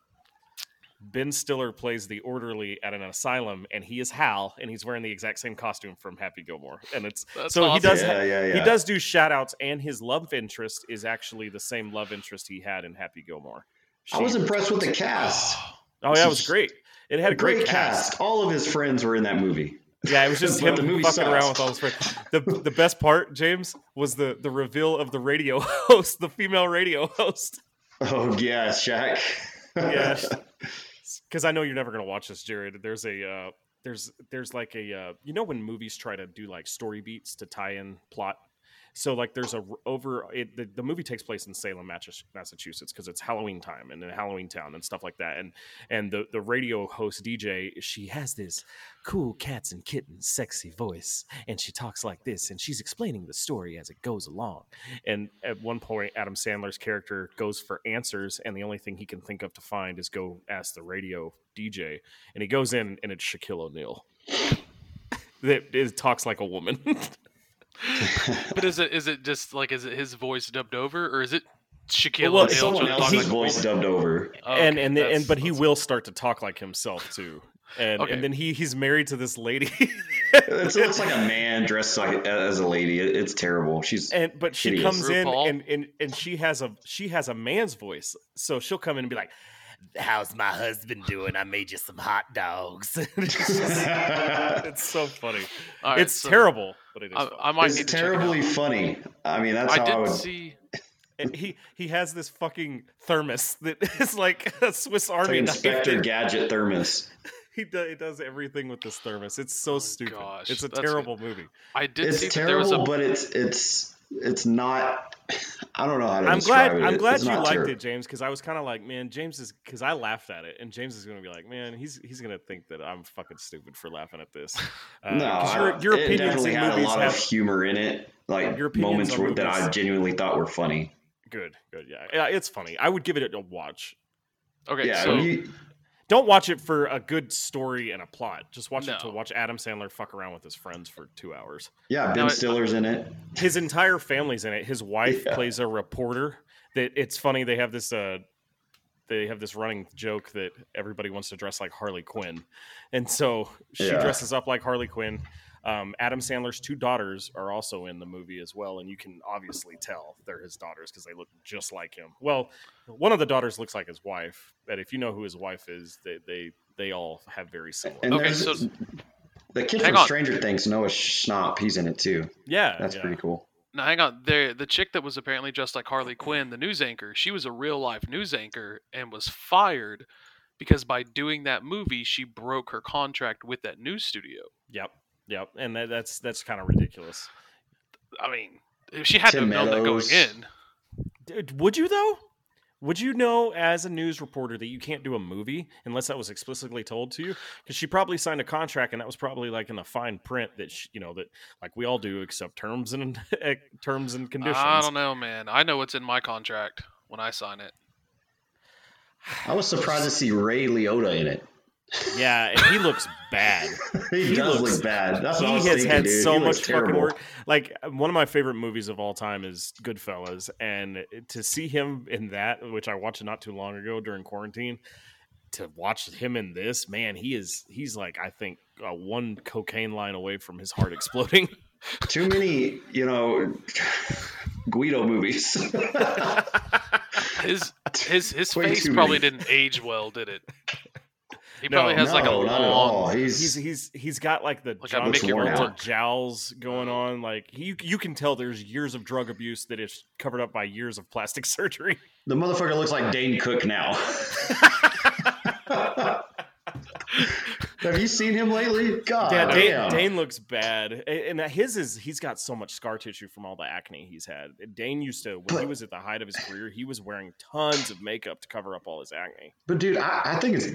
[SPEAKER 3] Ben Stiller plays the orderly at an asylum, and he is Hal, and he's wearing the exact same costume from Happy Gilmore. And it's
[SPEAKER 2] That's
[SPEAKER 3] so he does
[SPEAKER 1] yeah, yeah, yeah.
[SPEAKER 3] he does do shout outs, and his love interest is actually the same love interest he had in Happy Gilmore.
[SPEAKER 1] I was impressed with the cast.
[SPEAKER 3] oh yeah, it was great. It had a great,
[SPEAKER 1] cast. All of his friends were in that movie.
[SPEAKER 3] Yeah, it was just him
[SPEAKER 1] the movie
[SPEAKER 3] fucking around with all his friends. The the best part, James, was the the reveal of the radio host, the female radio host.
[SPEAKER 1] Oh yeah, Shaq.
[SPEAKER 3] Yeah, because I know you're never gonna watch this, Jared. There's a uh, there's there's like a uh, you know when movies try to do like story beats to tie in plot. So like there's a over it, the, the movie takes place in Salem, Massachusetts because it's Halloween time and in Halloween town and stuff like that. And and the the radio host DJ she has this cool cats and kittens sexy voice and she talks like this and she's explaining the story as it goes along. And at one point Adam Sandler's character goes for answers and the only thing he can think of to find is go ask the radio DJ and he goes in and it's Shaquille O'Neal. That it talks like a woman.
[SPEAKER 2] But is it is it just like is it his voice dubbed over, or is it Shaquille
[SPEAKER 3] Well,
[SPEAKER 2] O'Neal
[SPEAKER 1] Someone else's
[SPEAKER 2] like
[SPEAKER 1] voice
[SPEAKER 2] woman?
[SPEAKER 1] dubbed over.
[SPEAKER 2] Oh,
[SPEAKER 3] and
[SPEAKER 2] okay,
[SPEAKER 3] and the, and but he
[SPEAKER 2] that's-
[SPEAKER 3] will start to talk like himself too. And
[SPEAKER 2] Okay.
[SPEAKER 3] and then he he's married to this lady.
[SPEAKER 1] It looks like a man dressed like as a lady. It- it's terrible. She's
[SPEAKER 3] and but she
[SPEAKER 1] Hideous.
[SPEAKER 3] comes in and, and and she has a she has a man's voice so she'll come in and be like how's my husband doing i made you some hot dogs it's, so funny
[SPEAKER 2] All right,
[SPEAKER 3] it's
[SPEAKER 2] so
[SPEAKER 3] terrible but it is
[SPEAKER 2] I,
[SPEAKER 3] fun.
[SPEAKER 2] I might
[SPEAKER 1] it's
[SPEAKER 2] need it
[SPEAKER 1] terribly funny. I mean, that's
[SPEAKER 2] I
[SPEAKER 1] how I
[SPEAKER 2] did
[SPEAKER 1] would.
[SPEAKER 2] see.
[SPEAKER 3] And he he has this fucking thermos that is like a swiss
[SPEAKER 1] It's like
[SPEAKER 3] army knife
[SPEAKER 1] Inspector Gadget thermos.
[SPEAKER 3] he, do, he does everything with this thermos. It's so
[SPEAKER 2] Oh,
[SPEAKER 3] stupid.
[SPEAKER 2] gosh,
[SPEAKER 3] it's a
[SPEAKER 2] that's
[SPEAKER 3] terrible movie.
[SPEAKER 2] I did see
[SPEAKER 1] It's
[SPEAKER 2] that there was
[SPEAKER 1] terrible,
[SPEAKER 2] a
[SPEAKER 1] but it's it's it's not. I don't know how to
[SPEAKER 3] I'm glad.
[SPEAKER 1] it.
[SPEAKER 3] I'm glad
[SPEAKER 1] It's
[SPEAKER 3] you liked
[SPEAKER 1] terrible.
[SPEAKER 3] it, James, because I was kind of like, man, James is because I laughed at it, and James is going to be like, man, he's he's going to think that I'm fucking stupid for laughing at this. Uh,
[SPEAKER 1] No,
[SPEAKER 3] 'cause
[SPEAKER 1] I
[SPEAKER 3] your, your
[SPEAKER 1] it
[SPEAKER 3] opinions
[SPEAKER 1] definitely
[SPEAKER 3] in
[SPEAKER 1] had a
[SPEAKER 3] movies
[SPEAKER 1] lot
[SPEAKER 3] have
[SPEAKER 1] of humor in it, like
[SPEAKER 3] Your
[SPEAKER 1] moments
[SPEAKER 3] on
[SPEAKER 1] where, that I genuinely thought were funny.
[SPEAKER 3] good, good, yeah, yeah, it's funny. I would give it a watch.
[SPEAKER 2] okay.
[SPEAKER 1] yeah,
[SPEAKER 2] so
[SPEAKER 1] you,
[SPEAKER 3] Don't watch it for a good story and a plot. Just watch it to watch Adam Sandler fuck around with his friends for two hours.
[SPEAKER 1] yeah, Ben
[SPEAKER 2] Now it-
[SPEAKER 1] Stiller's in it.
[SPEAKER 3] His entire family's in it. His wife
[SPEAKER 1] Yeah.
[SPEAKER 3] plays a reporter. That it's funny. They have this. Uh, they have this running joke that everybody wants to dress like Harley Quinn, and so she
[SPEAKER 1] Yeah.
[SPEAKER 3] dresses up like Harley Quinn. Um, Adam Sandler's two daughters are also in the movie as well, and you can obviously tell they're his daughters because they look just like him. Well, one of the daughters looks like his wife, but if you know who his wife is, they they, they all have very similar.
[SPEAKER 1] And
[SPEAKER 2] Okay, so-
[SPEAKER 1] the kid
[SPEAKER 2] hang
[SPEAKER 1] from
[SPEAKER 2] on.
[SPEAKER 1] Stranger Things, Noah Schnapp, he's in it too.
[SPEAKER 3] yeah,
[SPEAKER 1] That's
[SPEAKER 3] yeah.
[SPEAKER 1] pretty cool.
[SPEAKER 2] now hang on. There, the chick that was apparently just like Harley Quinn, the news anchor. She was a real life news anchor and was fired because by doing that movie, she broke her contract with that news studio.
[SPEAKER 3] Yep, yep, and that, that's that's kind of ridiculous.
[SPEAKER 2] I mean, if she had
[SPEAKER 1] Tim
[SPEAKER 2] to have known that going in.
[SPEAKER 3] Dude, would you though? Would you know as a news reporter that you can't do a movie unless that was explicitly told to you? Because she probably signed a contract, and that was probably like in the fine print that she, you know that like we all do, except terms and terms and conditions.
[SPEAKER 2] I don't know, man. I know what's in my contract when I sign it.
[SPEAKER 1] I was surprised to see Ray Liotta in it.
[SPEAKER 3] Yeah, and he looks bad.
[SPEAKER 1] he,
[SPEAKER 3] He
[SPEAKER 1] does
[SPEAKER 3] looks-
[SPEAKER 1] look bad. That's
[SPEAKER 3] he has
[SPEAKER 1] thinking,
[SPEAKER 3] had
[SPEAKER 1] dude.
[SPEAKER 3] so
[SPEAKER 1] He
[SPEAKER 3] much fucking work. Like one of my favorite movies of all time is Goodfellas, and to see him in that, which I watched not too long ago during quarantine, to watch him in this, man, he is he's like I think uh, one cocaine line away from his heart exploding.
[SPEAKER 1] Too many, you know, Guido movies.
[SPEAKER 2] His his his
[SPEAKER 1] Way
[SPEAKER 2] face probably
[SPEAKER 1] many.
[SPEAKER 2] didn't age well, did it? He
[SPEAKER 3] No,
[SPEAKER 2] probably has like a
[SPEAKER 1] no, not at
[SPEAKER 2] long.
[SPEAKER 1] all. He's,
[SPEAKER 3] he's he's he's got like the
[SPEAKER 2] Like
[SPEAKER 3] John
[SPEAKER 2] Mickey
[SPEAKER 1] Rourke.
[SPEAKER 3] jowls going on. Like he, you can tell there's years of drug abuse that is covered up by years of plastic surgery.
[SPEAKER 1] the motherfucker looks like Dane Cook now. Have you seen him lately? God
[SPEAKER 3] Yeah, Dane,
[SPEAKER 1] damn.
[SPEAKER 3] Dane looks bad, and his is he's got so much scar tissue from all the acne he's had. Dane used to when he was at the height of his career, he was wearing tons of makeup to cover up all his acne.
[SPEAKER 1] But dude, I, I think it's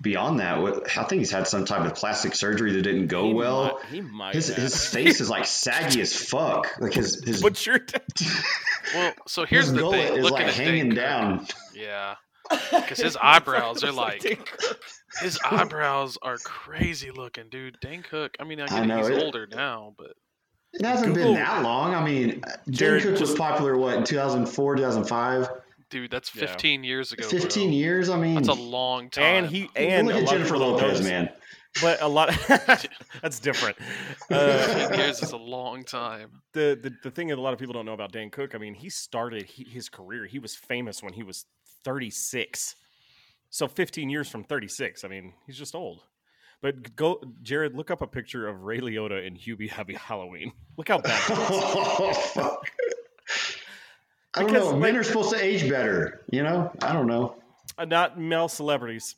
[SPEAKER 1] beyond that. I think he's had some type of plastic surgery that didn't go
[SPEAKER 3] He
[SPEAKER 1] well.
[SPEAKER 3] might, he might
[SPEAKER 1] His his face is like saggy as fuck. Like his his,
[SPEAKER 3] But you're
[SPEAKER 2] Well, so here's
[SPEAKER 1] his
[SPEAKER 2] the
[SPEAKER 1] gullet
[SPEAKER 2] thing.
[SPEAKER 1] is
[SPEAKER 2] Looking
[SPEAKER 1] like
[SPEAKER 2] at
[SPEAKER 1] hanging
[SPEAKER 2] Dane Cook,
[SPEAKER 1] down.
[SPEAKER 2] Yeah, because his eyebrows are like
[SPEAKER 3] Dane Cook.
[SPEAKER 2] His eyebrows are crazy looking, dude. Dane Cook. I mean, I
[SPEAKER 1] I know
[SPEAKER 2] he's
[SPEAKER 1] it.
[SPEAKER 2] older now, but
[SPEAKER 1] It hasn't
[SPEAKER 3] Google-
[SPEAKER 1] been that long. I mean,
[SPEAKER 3] Jared,
[SPEAKER 1] Dane Cook was popular what in 2004, 2005,
[SPEAKER 2] dude, that's
[SPEAKER 3] Yeah.
[SPEAKER 2] 15 years ago. bro.
[SPEAKER 1] 15 years. I mean,
[SPEAKER 2] That's a long time.
[SPEAKER 3] and he and
[SPEAKER 1] look at Jennifer
[SPEAKER 3] people don't
[SPEAKER 1] Lopez, man.
[SPEAKER 3] But a lot that's different. Uh,
[SPEAKER 2] 15 years is a long time.
[SPEAKER 3] the, the the thing that a lot of people don't know about Dan Cook, I mean, he started he, his career. He was famous when he was 36. So 15 years from 36. I mean, he's just old. But go, Jared, look up a picture of Ray Liotta in Hubie Happy Halloween. Look how bad. he
[SPEAKER 1] oh, fuck. I don't
[SPEAKER 3] Because,
[SPEAKER 1] know.
[SPEAKER 3] like-
[SPEAKER 1] Men are supposed to age better. You know? I don't know.
[SPEAKER 3] Uh, not male celebrities.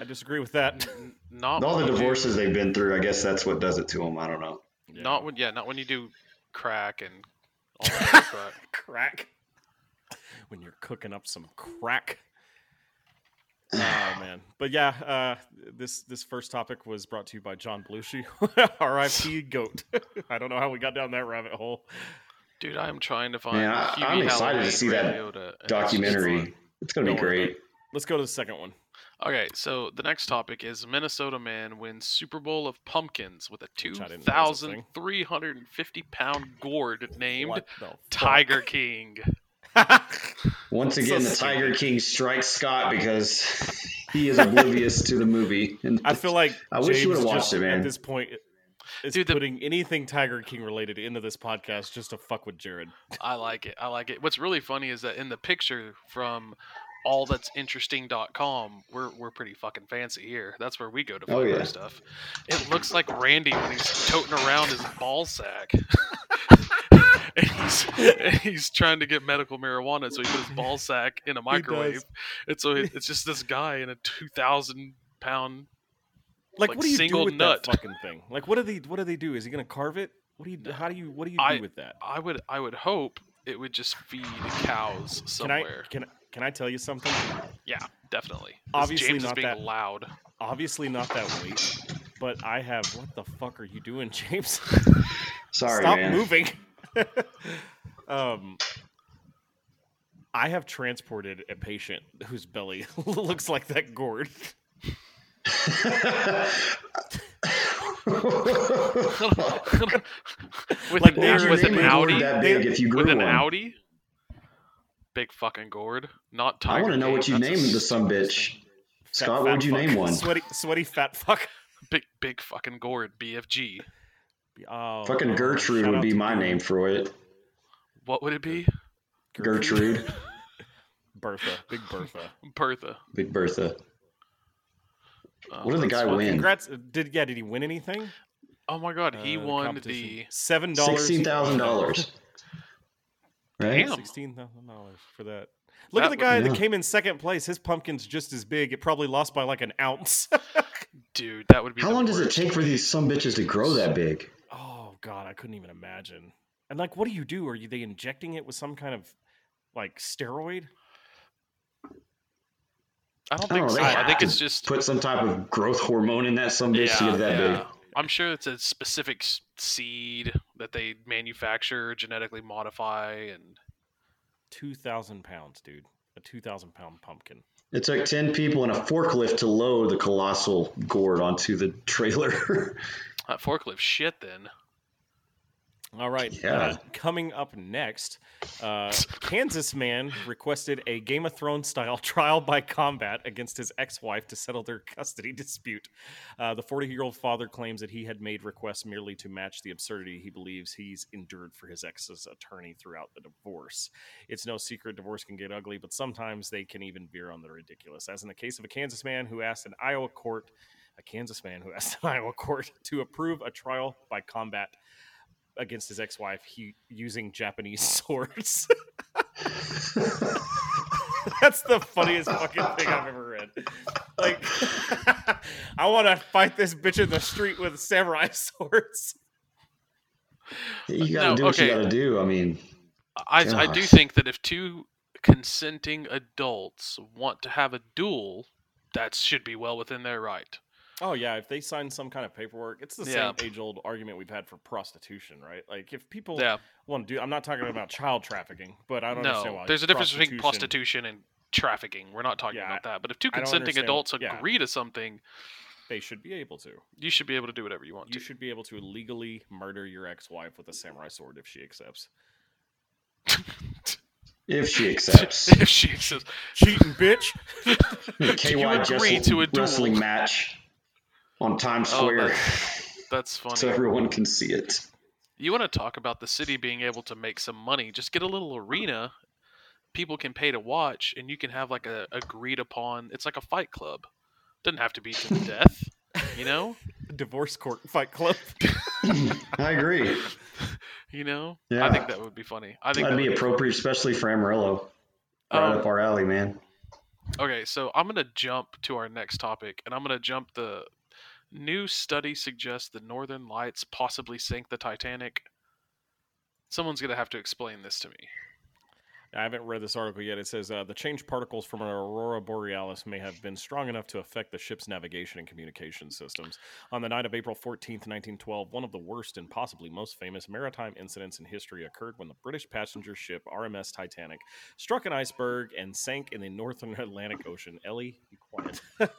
[SPEAKER 3] I disagree with that.
[SPEAKER 2] Not
[SPEAKER 1] All the
[SPEAKER 2] when you do-
[SPEAKER 1] divorces they've been through, I guess that's what does it to them. I don't know.
[SPEAKER 2] Not when, yeah, not when you do crack and all that crap.
[SPEAKER 3] crack. When you're cooking up some crack. Oh man, but yeah, uh, this this first topic was brought to you by John Belushi, R.I.P. Goat. I don't know how we got down that rabbit hole.
[SPEAKER 2] Dude, I am trying to find.
[SPEAKER 1] Man, I-
[SPEAKER 2] Hubie
[SPEAKER 1] I'm excited to see that
[SPEAKER 2] Liotta, and it's
[SPEAKER 1] Documentary. It's gonna be
[SPEAKER 3] Don't worry about
[SPEAKER 1] great.
[SPEAKER 3] it. Let's go to the second one.
[SPEAKER 2] Okay, so the next topic is Minnesota man wins Super Bowl of pumpkins with a
[SPEAKER 3] I didn't know was a
[SPEAKER 2] 2,350 pound gourd named
[SPEAKER 3] What the fuck?
[SPEAKER 2] Tiger King.
[SPEAKER 1] Once
[SPEAKER 3] So
[SPEAKER 1] again, the
[SPEAKER 3] stupid.
[SPEAKER 1] Tiger King strikes Scott because he is oblivious to the movie. And
[SPEAKER 3] I feel like
[SPEAKER 1] I wish you would've watched it, man.
[SPEAKER 3] At this point, is
[SPEAKER 2] Dude, the-
[SPEAKER 3] putting anything Tiger King related into this podcast just to fuck with Jared.
[SPEAKER 2] I like it. I like it. What's really funny is that in the picture from allthat'sinteresting.com, we're we're pretty fucking fancy here. That's where we go to
[SPEAKER 1] Oh,
[SPEAKER 2] find
[SPEAKER 1] yeah.
[SPEAKER 2] our stuff. It looks like Randy when he's toting around his ball sack. And he's and he's trying to get medical marijuana, so he put his ball sack in a microwave. And so it, it's just this guy in a two thousand pound
[SPEAKER 3] Like,
[SPEAKER 2] Like
[SPEAKER 3] what do you do
[SPEAKER 2] single
[SPEAKER 3] with
[SPEAKER 2] nut.
[SPEAKER 3] that fucking thing? Like, what do they what do they do? Is he gonna carve it? What do you? How do you? What do you do
[SPEAKER 2] I-
[SPEAKER 3] with that?
[SPEAKER 2] I would I would hope it would just feed cows
[SPEAKER 3] Can
[SPEAKER 2] somewhere.
[SPEAKER 3] I? Can I? Can I tell you something?
[SPEAKER 2] Yeah, definitely.
[SPEAKER 3] Obviously
[SPEAKER 2] James
[SPEAKER 3] not
[SPEAKER 2] is being
[SPEAKER 3] that-
[SPEAKER 2] loud.
[SPEAKER 3] Obviously not that weight, but I have. What the fuck are you doing, James?
[SPEAKER 1] Sorry,
[SPEAKER 3] Stop
[SPEAKER 1] man.
[SPEAKER 3] moving. um, I have transported a patient whose belly looks like that gourd.
[SPEAKER 2] with
[SPEAKER 3] Like,
[SPEAKER 2] an,
[SPEAKER 3] they
[SPEAKER 2] with an Audi,
[SPEAKER 1] that
[SPEAKER 3] they-
[SPEAKER 1] big if you grew
[SPEAKER 2] with an
[SPEAKER 1] one.
[SPEAKER 2] Audi. Big fucking gourd, not Tiger.
[SPEAKER 1] I want to know what you
[SPEAKER 2] that's a
[SPEAKER 1] named the
[SPEAKER 2] s-
[SPEAKER 1] some bitch. Scott, what would you
[SPEAKER 3] fuck.
[SPEAKER 1] name one?
[SPEAKER 3] Sweaty, sweaty fat fuck.
[SPEAKER 2] Big big fucking gourd, BFG.
[SPEAKER 3] Oh,
[SPEAKER 1] Fucking
[SPEAKER 3] oh,
[SPEAKER 1] Gertrude
[SPEAKER 3] shout
[SPEAKER 1] would be my
[SPEAKER 3] Gertrude.
[SPEAKER 1] name for it.
[SPEAKER 2] What would it be?
[SPEAKER 1] Gertrude,
[SPEAKER 3] Bertha, big Bertha.
[SPEAKER 2] Bertha.
[SPEAKER 1] Big Bertha.
[SPEAKER 2] Oh,
[SPEAKER 1] What did the guy
[SPEAKER 2] funny.
[SPEAKER 1] win?
[SPEAKER 3] Congrats! Did yeah? Did he win anything?
[SPEAKER 2] Oh my god, he
[SPEAKER 3] Uh,
[SPEAKER 2] won the
[SPEAKER 3] seven dollars.
[SPEAKER 1] Sixteen thousand dollars. Right?
[SPEAKER 2] Damn.
[SPEAKER 3] Sixteen thousand dollars for that. Look at the guy
[SPEAKER 1] would-
[SPEAKER 3] that
[SPEAKER 1] Yeah.
[SPEAKER 3] came in second place. His pumpkin's just as big. It probably lost by like an ounce.
[SPEAKER 2] dude. That would be.
[SPEAKER 1] How
[SPEAKER 2] the
[SPEAKER 1] long does it take for these some bitches to grow that big?
[SPEAKER 3] Oh god, I couldn't even imagine. And like, what do you do? Are you they injecting it with some kind of like steroid?
[SPEAKER 2] I don't think
[SPEAKER 1] don't know,
[SPEAKER 2] so.
[SPEAKER 1] they
[SPEAKER 2] I think it's just
[SPEAKER 1] Put some type of growth hormone in that some bitch to
[SPEAKER 2] yeah,
[SPEAKER 1] get that
[SPEAKER 2] yeah.
[SPEAKER 1] big.
[SPEAKER 2] I'm sure it's a specific seed that they manufacture, genetically modify, and
[SPEAKER 3] Two thousand pounds, dude. A two thousand pound pumpkin.
[SPEAKER 1] It took ten people in a forklift to load the colossal gourd onto the trailer.
[SPEAKER 2] that forklift shit. Then
[SPEAKER 3] All right.
[SPEAKER 1] Yeah.
[SPEAKER 3] uh, coming up next, uh, Kansas man requested a Game of Thrones style trial by combat against his ex wife to settle their custody dispute. Uh, the 40 year old father claims that he had made requests merely to match the absurdity he believes he's endured for his ex's attorney throughout the divorce. It's no secret divorce can get ugly, but sometimes they can even veer on the ridiculous. As in the case of a Kansas man who asked an Iowa court. A Kansas man who asked an Iowa court to approve a trial by combat against his ex-wife he using Japanese swords. That's the funniest fucking thing I've ever read. Like, I want to fight this bitch in the street with samurai swords.
[SPEAKER 1] you gotta
[SPEAKER 2] No,
[SPEAKER 1] do what
[SPEAKER 2] okay.
[SPEAKER 1] you gotta do. I mean,
[SPEAKER 2] I I do think that if two consenting adults want to have a duel, that should be well within their right.
[SPEAKER 3] Oh yeah, if they sign some kind of paperwork, it's the
[SPEAKER 2] Yeah.
[SPEAKER 3] same age-old argument we've had for prostitution, right? Like if people
[SPEAKER 2] Yeah.
[SPEAKER 3] want to do, I'm not talking about child trafficking, but I don't understand
[SPEAKER 2] No,
[SPEAKER 3] why.
[SPEAKER 2] there's a difference between prostitution and trafficking. We're not talking
[SPEAKER 3] Yeah,
[SPEAKER 2] about that. But if two consenting
[SPEAKER 3] understand-
[SPEAKER 2] adults
[SPEAKER 3] yeah.
[SPEAKER 2] agree to something,
[SPEAKER 3] They should be able to.
[SPEAKER 2] you should be able to do whatever you want
[SPEAKER 3] You
[SPEAKER 2] to.
[SPEAKER 3] should be able to legally murder your ex-wife with a samurai sword if she accepts.
[SPEAKER 1] if she accepts.
[SPEAKER 2] if she says,
[SPEAKER 3] Cheating bitch.
[SPEAKER 1] KY
[SPEAKER 2] agree
[SPEAKER 1] Jessel
[SPEAKER 2] to a duel?
[SPEAKER 1] wrestling match on Times
[SPEAKER 2] Oh,
[SPEAKER 1] Square
[SPEAKER 2] "That's funny."
[SPEAKER 1] so everyone can see it.
[SPEAKER 2] You want to talk about the city being able to make some money? Just get a little arena. People can pay to watch, and you can have like a agreed upon. It's like a fight club. Doesn't have to be to the death. You know.
[SPEAKER 3] Divorce court fight club.
[SPEAKER 1] I agree.
[SPEAKER 2] You know.
[SPEAKER 1] Yeah.
[SPEAKER 2] I think that would be funny. I think
[SPEAKER 1] That'd
[SPEAKER 2] that
[SPEAKER 1] be
[SPEAKER 2] would
[SPEAKER 1] appropriate, especially for Amarillo. Right
[SPEAKER 2] Um,
[SPEAKER 1] up our alley, man.
[SPEAKER 2] Okay, so I'm going to jump to our next topic, and I'm going to jump the new study suggests the Northern Lights possibly sank the Titanic. Someone's going to have to explain this to me.
[SPEAKER 3] I haven't read this article yet. It says uh, the changed particles from an aurora borealis may have been strong enough to affect the ship's navigation and communication systems. On the night of April 14th, 1912, one of the worst and possibly most famous maritime incidents in history occurred when the British passenger ship RMS Titanic struck an iceberg and sank in the northern Atlantic Ocean. Ellie, be quiet.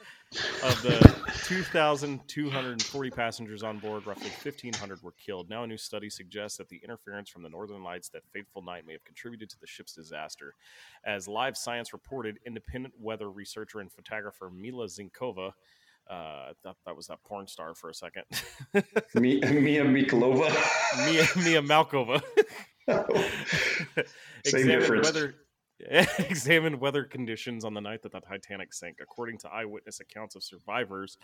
[SPEAKER 3] of the 2,240 passengers on board, roughly 1,500 were killed. Now, a new study suggests that the interference from the northern lights that fateful night may have contributed to the ship's disaster. As Live Science reported, independent weather researcher and photographer Mila Zinkova. Uh, I thought that was that porn star for a second.
[SPEAKER 1] Mia Mikolova.
[SPEAKER 3] Mia, Mia Malkova.
[SPEAKER 1] Same
[SPEAKER 3] examined
[SPEAKER 1] difference.
[SPEAKER 3] weather examined weather conditions on the night that the Titanic sank. According to eyewitness accounts of survivors,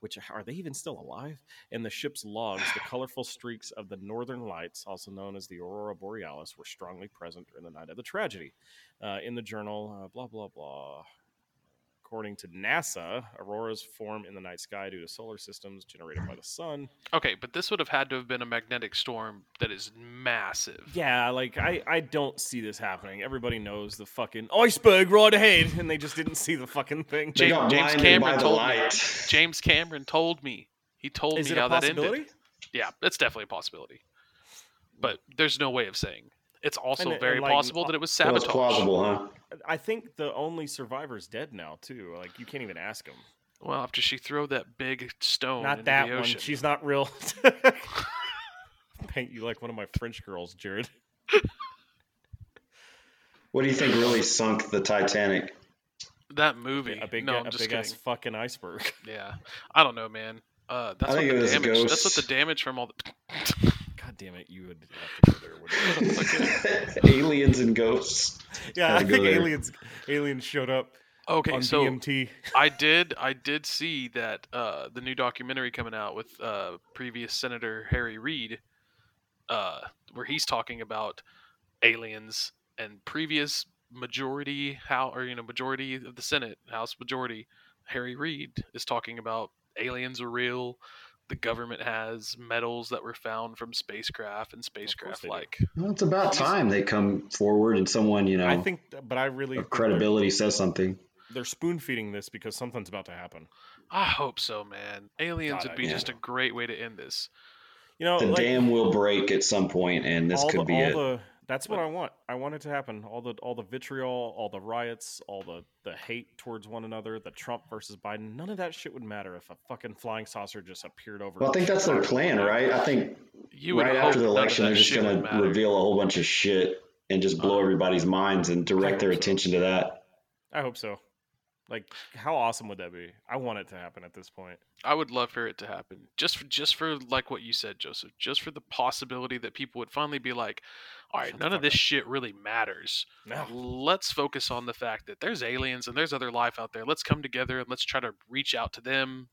[SPEAKER 3] which are they even still alive? In the ship's logs, the colorful streaks of the northern lights, also known as the aurora borealis, were strongly present during the night of the tragedy. Uh, in the journal, uh, blah blah blah. According to NASA, auroras form in the night sky due to solar systems generated by the sun.
[SPEAKER 2] Okay, but this would have had to have been a magnetic storm that is massive.
[SPEAKER 3] Yeah, like I, I don't see this happening. Everybody knows the fucking iceberg right ahead, and they just didn't see the fucking thing.
[SPEAKER 1] They
[SPEAKER 2] James-
[SPEAKER 1] got
[SPEAKER 2] James
[SPEAKER 1] blinded
[SPEAKER 2] Cameron
[SPEAKER 1] by the
[SPEAKER 2] told me.
[SPEAKER 1] light.
[SPEAKER 2] James Cameron told me. He told
[SPEAKER 3] Is
[SPEAKER 2] me
[SPEAKER 3] it a
[SPEAKER 2] how that
[SPEAKER 3] possibility?
[SPEAKER 2] ended. Yeah, that's definitely a possibility. But there's no way of saying. It's also
[SPEAKER 3] And- and,
[SPEAKER 2] very
[SPEAKER 3] like,
[SPEAKER 2] possible that it was
[SPEAKER 1] Well,
[SPEAKER 2] sabotage.
[SPEAKER 1] it's plausible, huh?
[SPEAKER 3] I think the only survivor's dead now too. Like you can't even ask him.
[SPEAKER 2] Well, after she threw that big stone
[SPEAKER 3] Not
[SPEAKER 2] into
[SPEAKER 3] that
[SPEAKER 2] the
[SPEAKER 3] one. She's not real. Paint you like one of my French girls, Jared.
[SPEAKER 1] What do you think really sunk the Titanic?
[SPEAKER 2] that movie.
[SPEAKER 3] A big,
[SPEAKER 2] no,
[SPEAKER 3] a
[SPEAKER 2] I'm just
[SPEAKER 3] big
[SPEAKER 2] kidding.
[SPEAKER 3] ass fucking iceberg.
[SPEAKER 2] Yeah, I don't know, man. Uh, that's
[SPEAKER 1] I
[SPEAKER 2] what
[SPEAKER 1] think
[SPEAKER 2] the
[SPEAKER 1] it was
[SPEAKER 2] damage. That's what the damage from all the.
[SPEAKER 3] God damn it, you would have to go there.
[SPEAKER 1] Aliens and ghosts.
[SPEAKER 3] yeah, I think
[SPEAKER 1] there.
[SPEAKER 3] aliens aliens showed up
[SPEAKER 2] okay,
[SPEAKER 3] on
[SPEAKER 2] so
[SPEAKER 3] DMT.
[SPEAKER 2] I did I did see that uh, the new documentary coming out with uh, previous Senator Harry Reid, uh, where he's talking about aliens and previous majority how or you know majority of the Senate House majority Harry Reid is talking about aliens are real. The government has metals that were found from spacecraft and spacecraft like.
[SPEAKER 1] Well, it's about time they come forward and someone, you know,
[SPEAKER 3] I think, but I really
[SPEAKER 1] of
[SPEAKER 3] think they're-
[SPEAKER 1] credibility says something.
[SPEAKER 3] They're spoon feeding this because something's about to happen.
[SPEAKER 2] I hope so, man. Aliens
[SPEAKER 3] God,
[SPEAKER 2] would be
[SPEAKER 1] yeah.
[SPEAKER 2] just a great way to end this.
[SPEAKER 3] You know,
[SPEAKER 1] The
[SPEAKER 3] like,
[SPEAKER 1] dam will break at some point, and this could
[SPEAKER 3] the,
[SPEAKER 1] be
[SPEAKER 3] all
[SPEAKER 1] it.
[SPEAKER 3] the that's what I want. I want it to happen. All the all the vitriol, all the riots, all the the hate towards one another, the Trump versus Biden. None of that shit would matter if a fucking flying saucer just appeared over.
[SPEAKER 1] Well, I think that's their plan, right? I think
[SPEAKER 2] You would
[SPEAKER 1] right after the election, they're just going to reveal a whole bunch of shit and just blow
[SPEAKER 3] Uh,
[SPEAKER 1] everybody's minds and direct their
[SPEAKER 3] hope so.
[SPEAKER 1] attention to that.
[SPEAKER 3] I hope so. Like, how awesome would that be? I want it to happen at this point.
[SPEAKER 2] I would love for it to happen. Just for, just for like what you said, Joseph. Just for the possibility that people would finally be like, "All right,
[SPEAKER 3] Shut
[SPEAKER 2] none of this
[SPEAKER 3] up."
[SPEAKER 2] shit really matters.
[SPEAKER 3] No,
[SPEAKER 2] Let's focus on the fact that there's aliens and there's other life out there. Let's come together and let's try to reach out to them."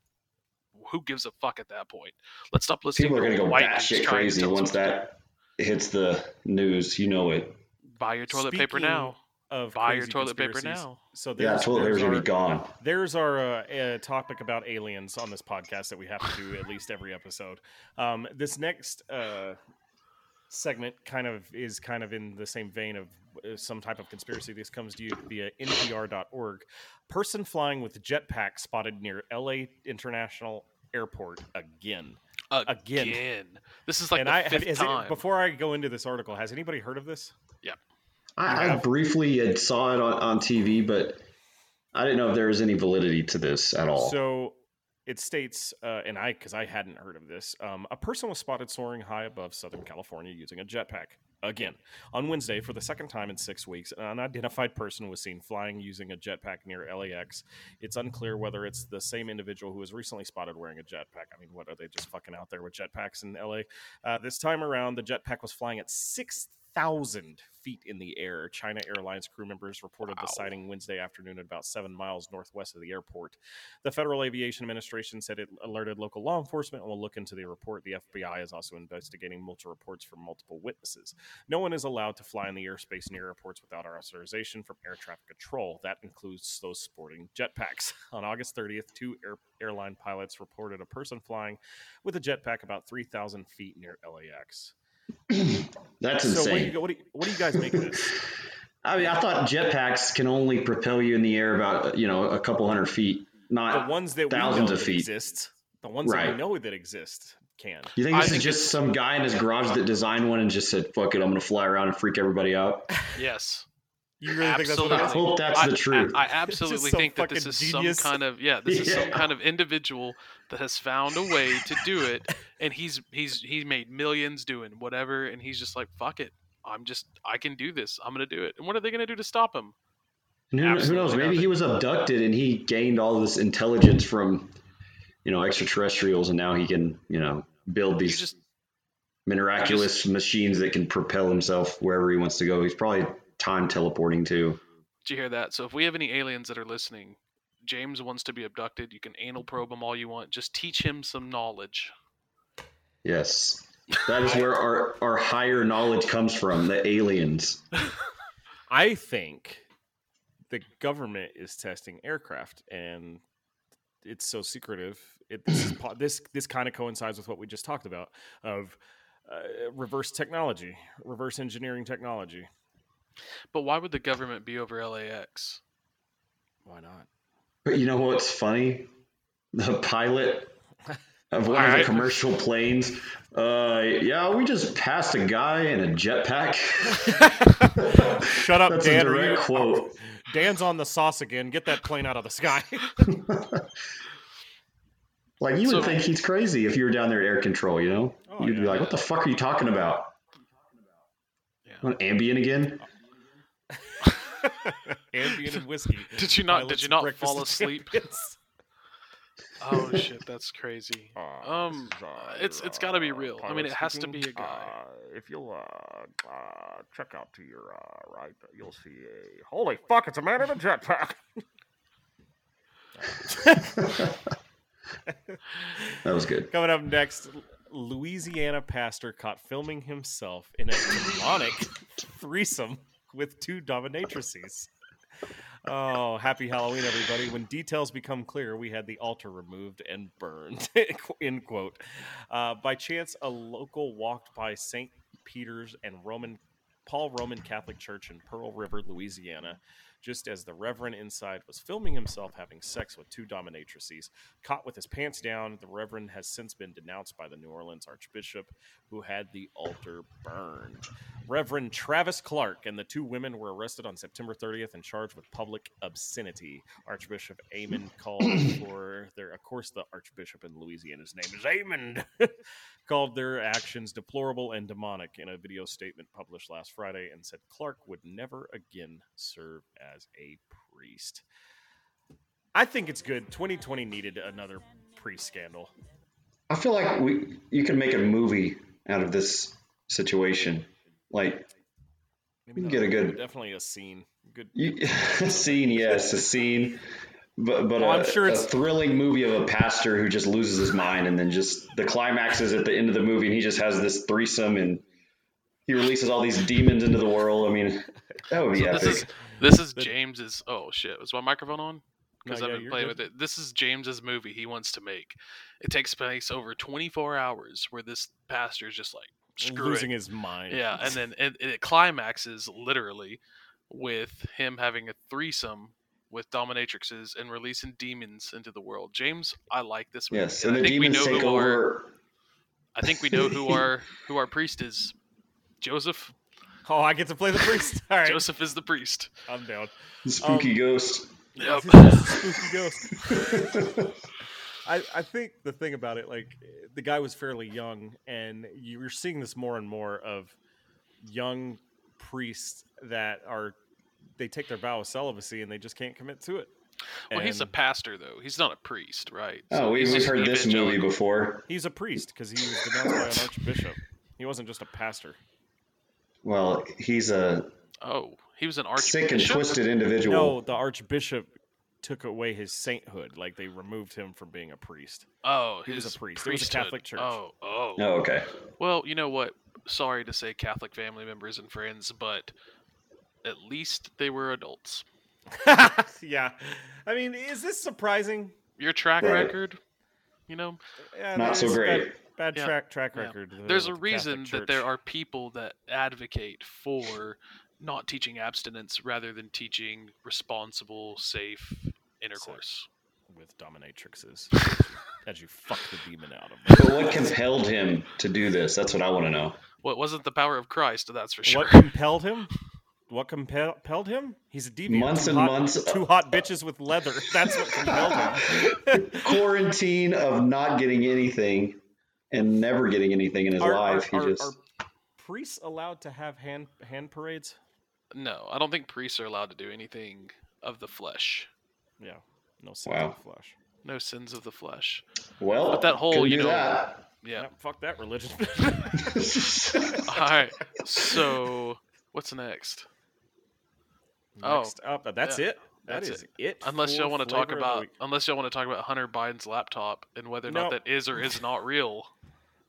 [SPEAKER 2] Who gives a fuck at that point? Let's stop listening
[SPEAKER 1] People are
[SPEAKER 2] to
[SPEAKER 1] going to go
[SPEAKER 2] white dudes
[SPEAKER 1] batshit crazy once
[SPEAKER 2] what to do.
[SPEAKER 1] that hits the news. You know it.
[SPEAKER 2] Buy your toilet paper now.
[SPEAKER 3] Of
[SPEAKER 2] Buy your toilet paper now.
[SPEAKER 3] So
[SPEAKER 1] Yeah, toilet paper's
[SPEAKER 3] there's
[SPEAKER 1] going to be gone.
[SPEAKER 3] There's our uh, uh, topic about aliens on this podcast that we have to do at least every episode. Um, this next uh, segment kind of is kind of in the same vein of uh, some type of conspiracy. This comes to you via NPR.org. Person flying with jetpack spotted near LA International Airport again.
[SPEAKER 2] Again.
[SPEAKER 3] Again.
[SPEAKER 2] This is like
[SPEAKER 3] and
[SPEAKER 2] the
[SPEAKER 3] I
[SPEAKER 2] fifth
[SPEAKER 3] is
[SPEAKER 2] time.
[SPEAKER 3] it, before I go into this article, has anybody heard of this?
[SPEAKER 1] I, I briefly had saw it on, on TV, but I didn't know if there was any validity to this at all.
[SPEAKER 3] So it states, uh, and I, because I hadn't heard of this, um, a person was spotted soaring high above Southern California using a jetpack. Again, on Wednesday, for the second time in six weeks, an unidentified person was seen flying using a jetpack near LAX. It's unclear whether it's the same individual who was recently spotted wearing a jetpack. I mean, what are they just fucking out there with jetpacks in LA? Uh, this time around, the jetpack was flying at 6,000 feet in the air. China Airlines crew members reported
[SPEAKER 2] Wow.
[SPEAKER 3] the sighting Wednesday afternoon at about seven miles northwest of the airport. The Federal Aviation Administration said it alerted local law enforcement and will look into the report. The FBI is also investigating multiple reports from multiple witnesses. No one is allowed to fly in the airspace near airports without authorization from air traffic control. That includes those sporting jetpacks. On August 30th, two air, airline pilots reported a person flying with a jetpack about 3,000 feet near LAX.
[SPEAKER 1] That's
[SPEAKER 3] So, what do,
[SPEAKER 1] insane.
[SPEAKER 3] you, what, do you, what do you guys make of this?
[SPEAKER 1] I mean, I thought jetpacks can only propel you in the air about you know a couple hundred feet, not The
[SPEAKER 3] ones that we
[SPEAKER 1] thousands
[SPEAKER 3] know
[SPEAKER 1] of feet.
[SPEAKER 3] exist, the ones that
[SPEAKER 1] Right.
[SPEAKER 3] we know that exist, can.
[SPEAKER 1] You think
[SPEAKER 2] I
[SPEAKER 1] this
[SPEAKER 2] think
[SPEAKER 1] is just some guy in his garage that designed one and just said, "Fuck it, I'm going to fly around and freak everybody out"?
[SPEAKER 2] yes.
[SPEAKER 3] You really think that's what
[SPEAKER 1] I?
[SPEAKER 2] Absolutely.
[SPEAKER 1] hope that's
[SPEAKER 2] I,
[SPEAKER 1] the truth.
[SPEAKER 2] I, I absolutely
[SPEAKER 3] just
[SPEAKER 2] think that this is
[SPEAKER 3] genius.
[SPEAKER 2] some kind of yeah, this is some kind of individual that has found a way to do it, and he's he's he's made millions doing whatever, and he's just like fuck it, I'm just I can do this, I'm gonna do it, and what are they gonna do to stop him?
[SPEAKER 1] And who, who knows? Maybe
[SPEAKER 2] nothing.
[SPEAKER 1] he was abducted and he gained all this intelligence from, you know, extraterrestrials, and now he can, you know, build these
[SPEAKER 2] just
[SPEAKER 1] miraculous machines that can propel himself wherever he wants to go. He's probably time teleporting too.
[SPEAKER 2] did you hear that? So if we have any aliens that are listening, James wants to be abducted. You can anal probe him all you want. Just teach him some knowledge.
[SPEAKER 1] Yes, that is where our our higher knowledge comes from. The aliens.
[SPEAKER 3] I think the government is testing aircraft, and it's so secretive. It this is po- this this kind of coincides with what we just talked about of uh, reverse technology, reverse engineering technology.
[SPEAKER 2] But why would the government be over LAX?
[SPEAKER 3] Why not?
[SPEAKER 1] But you know what's funny? The pilot of one of
[SPEAKER 2] Alright.
[SPEAKER 1] the commercial planes. Uh, yeah, we just passed a guy in a jetpack.
[SPEAKER 3] Shut up,
[SPEAKER 1] That's
[SPEAKER 3] Dan.
[SPEAKER 1] a direct quote.
[SPEAKER 3] Dan's on the sauce again. Get that plane out of the sky.
[SPEAKER 1] Like you would think he's crazy if you were down there at air control. You know,
[SPEAKER 3] Oh,
[SPEAKER 1] you'd be like, "What the fuck are you talking about?"
[SPEAKER 2] Yeah.
[SPEAKER 1] Want Ambien again?
[SPEAKER 3] Ambien and whiskey.
[SPEAKER 2] Did you not- did you not fall asleep? Oh shit, that's crazy.
[SPEAKER 3] Uh,
[SPEAKER 2] Um,
[SPEAKER 3] this is,
[SPEAKER 2] it's it's got to be real. I mean, it has to be a guy.
[SPEAKER 3] Uh, if you'll uh, uh, check out to your uh, right, you'll see a holy fuck! It's a man in a jetpack.
[SPEAKER 1] That was good.
[SPEAKER 3] Coming up next, Louisiana pastor caught filming himself in a demonic threesome with two dominatrices. Oh, happy Halloween, everybody. When details become clear, we had the altar removed and burned. End quote. Uh, by chance, a local walked by St. Peter's and Roman Paul Roman Catholic Church in Pearl River, Louisiana, just as the Reverend inside was filming himself having sex with two dominatrices. Caught with his pants down, the Reverend has since been denounced by the New Orleans Archbishop, who had the altar burned. Reverend Travis Clark and the two women were arrested on September 30th and charged with public obscenity. Archbishop Aymond called for their, of course, the Archbishop in Louisiana, his name is Aymond, called their actions deplorable and demonic in a video statement published last Friday and said Clark would never again serve as a priest. I think it's good. 2020 needed another priest scandal.
[SPEAKER 1] I feel like we you can make a movie out of this situation. Like
[SPEAKER 3] Maybe
[SPEAKER 1] You get a good-
[SPEAKER 3] definitely a scene. Good.
[SPEAKER 1] you, a scene, yes, a scene, but but
[SPEAKER 3] Well,
[SPEAKER 1] a,
[SPEAKER 3] I'm sure it's a
[SPEAKER 1] thrilling movie of a pastor who just loses his mind, and then just the climax is at the end of the movie, and he just has this threesome, and he releases all these demons into the world. I mean, that would be
[SPEAKER 2] So
[SPEAKER 1] epic.
[SPEAKER 2] this is this is James's. Oh shit, was my microphone on? Because
[SPEAKER 3] No,
[SPEAKER 2] I've
[SPEAKER 3] yeah,
[SPEAKER 2] been
[SPEAKER 3] you're
[SPEAKER 2] playing
[SPEAKER 3] good.
[SPEAKER 2] with it. This is James's movie he wants to make. It takes place over 24 hours, where this pastor is just like screw
[SPEAKER 3] losing
[SPEAKER 2] it.
[SPEAKER 3] his mind.
[SPEAKER 2] Yeah, and then it, it climaxes literally with him having a threesome with dominatrixes and releasing demons into the world. James, I like this movie.
[SPEAKER 1] yes,
[SPEAKER 2] and
[SPEAKER 1] and
[SPEAKER 2] I
[SPEAKER 1] the
[SPEAKER 2] think we
[SPEAKER 1] demons
[SPEAKER 2] know
[SPEAKER 1] take
[SPEAKER 2] who our
[SPEAKER 1] over.
[SPEAKER 2] I think we know who our who our priest is. Joseph.
[SPEAKER 3] Oh, I get to play the priest. All right,
[SPEAKER 2] Joseph is the priest.
[SPEAKER 3] I'm down.
[SPEAKER 1] The spooky
[SPEAKER 3] Um,
[SPEAKER 1] ghost.
[SPEAKER 2] Yep.
[SPEAKER 3] Spooky ghost. I, I think the thing about it, like the guy was fairly young, and you're seeing this more and more of young priests that are they take their vow of celibacy and they just can't commit to it.
[SPEAKER 2] Well, he's a pastor though. He's not a priest, right?
[SPEAKER 1] Oh,
[SPEAKER 2] So
[SPEAKER 1] we,
[SPEAKER 2] he's
[SPEAKER 1] we've heard this movie before.
[SPEAKER 3] he's a priest because he was denounced by an archbishop. He wasn't just a pastor.
[SPEAKER 1] Well, he's a
[SPEAKER 2] Oh, he was an
[SPEAKER 1] sick and twisted individual.
[SPEAKER 3] No, the archbishop took away his sainthood. Like they removed him from being a priest.
[SPEAKER 2] Oh,
[SPEAKER 3] He was a
[SPEAKER 2] his
[SPEAKER 3] priest. It was a. Catholic church.
[SPEAKER 2] Oh, oh.
[SPEAKER 1] Oh, okay.
[SPEAKER 2] Well, you know what? Sorry to say, Catholic family members and friends, but at least they were adults.
[SPEAKER 3] yeah. I mean, is this surprising?
[SPEAKER 2] Your track
[SPEAKER 1] Right.
[SPEAKER 2] record, you know,
[SPEAKER 3] Yeah,
[SPEAKER 1] Not so great.
[SPEAKER 3] Bad, bad
[SPEAKER 2] Yeah.
[SPEAKER 3] track track
[SPEAKER 2] Yeah.
[SPEAKER 3] record.
[SPEAKER 2] there's a
[SPEAKER 3] with the Catholic
[SPEAKER 2] reason that there are people that advocate for not teaching abstinence rather than teaching responsible, safe intercourse.
[SPEAKER 3] with dominatrixes as you fuck the demon out of them.
[SPEAKER 1] But what compelled him to do this? That's what I want to know.
[SPEAKER 2] Well, it wasn't the power of Christ, that's for sure.
[SPEAKER 3] What compelled him? What compelled him? He's a deviant.
[SPEAKER 1] Months and
[SPEAKER 3] hot-
[SPEAKER 1] months-
[SPEAKER 3] Two hot bitches with leather. That's what compelled him.
[SPEAKER 1] Quarantine of not getting anything and never getting anything in his
[SPEAKER 3] Are,
[SPEAKER 1] life.
[SPEAKER 3] are,
[SPEAKER 1] he
[SPEAKER 3] are-
[SPEAKER 1] just
[SPEAKER 3] are priests allowed to have hand hand parades?
[SPEAKER 2] No, I don't think priests are allowed to do anything of the flesh.
[SPEAKER 3] Yeah. No sins
[SPEAKER 1] Wow.
[SPEAKER 3] of the flesh.
[SPEAKER 2] No sins of the flesh.
[SPEAKER 1] well.
[SPEAKER 2] But that whole, you know-
[SPEAKER 1] that.
[SPEAKER 2] Yeah.
[SPEAKER 3] Yep, fuck that religion.
[SPEAKER 2] All right. So, what's next? Oh,
[SPEAKER 3] Next up, uh, that's
[SPEAKER 2] yeah,
[SPEAKER 3] it. That
[SPEAKER 2] that's
[SPEAKER 3] is it.
[SPEAKER 2] Unless y'all want to talk
[SPEAKER 3] flavor of the
[SPEAKER 2] about, unless y'all want to talk about Hunter Biden's laptop and whether or not that is or is not real.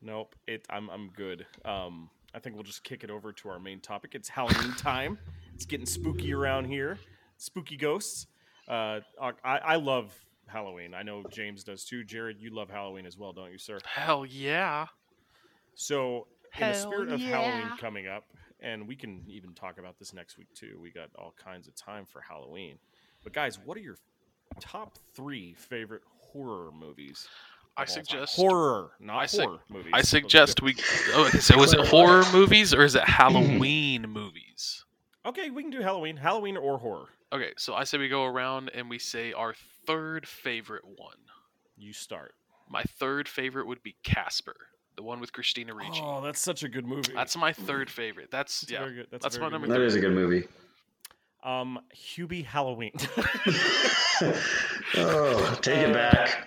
[SPEAKER 3] Nope. It. I'm. I'm good. Um. I think we'll just kick it over to our main topic. It's Halloween time. It's getting spooky around here. spooky ghosts. Uh, I, I love Halloween. I know James does too. Jared, you love Halloween as well, don't you, sir?
[SPEAKER 2] Hell yeah.
[SPEAKER 3] So, in the spirit of
[SPEAKER 2] yeah.
[SPEAKER 3] Halloween coming up, and we can even talk about this next week too. We got all kinds of time for Halloween. But guys, what are your top three favorite horror movies?
[SPEAKER 2] I
[SPEAKER 3] of time?
[SPEAKER 2] suggest-
[SPEAKER 3] horror, not
[SPEAKER 2] I sug-
[SPEAKER 3] horror movies.
[SPEAKER 2] I suggest we. Oh, okay, so is it horror movies or is it Halloween movies?
[SPEAKER 3] Okay, we can do Halloween, Halloween or horror.
[SPEAKER 2] Okay, so I say we go around and we say our third favorite one.
[SPEAKER 3] You start.
[SPEAKER 2] My third favorite would be Casper, the one with Christina Ricci.
[SPEAKER 3] Oh, that's such a good movie.
[SPEAKER 2] That's my third favorite. That's,
[SPEAKER 3] That's a
[SPEAKER 2] yeah.
[SPEAKER 3] very good- that's a
[SPEAKER 2] that's
[SPEAKER 3] very
[SPEAKER 2] my
[SPEAKER 3] good
[SPEAKER 2] number
[SPEAKER 1] That
[SPEAKER 2] three.
[SPEAKER 1] is a good movie.
[SPEAKER 3] um Hubie Halloween.
[SPEAKER 1] oh, take it back.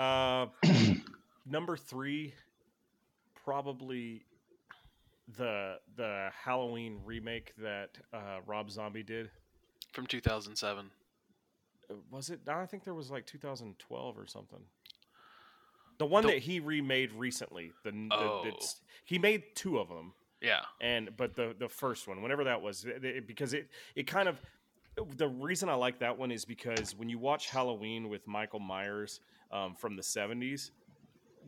[SPEAKER 3] Uh, number three, probably the the Halloween remake that uh, Rob Zombie did.
[SPEAKER 2] from 2007.
[SPEAKER 3] Uh, Was it? I think there was like 2012 or something. The one
[SPEAKER 2] The-
[SPEAKER 3] that he remade recently. The, the
[SPEAKER 2] Oh.
[SPEAKER 3] it's, he made two of them.
[SPEAKER 2] Yeah.
[SPEAKER 3] and but the the first one whenever that was it- it- because it it kind of the reason i like that one is because when you watch halloween with michael myers um, from the 70s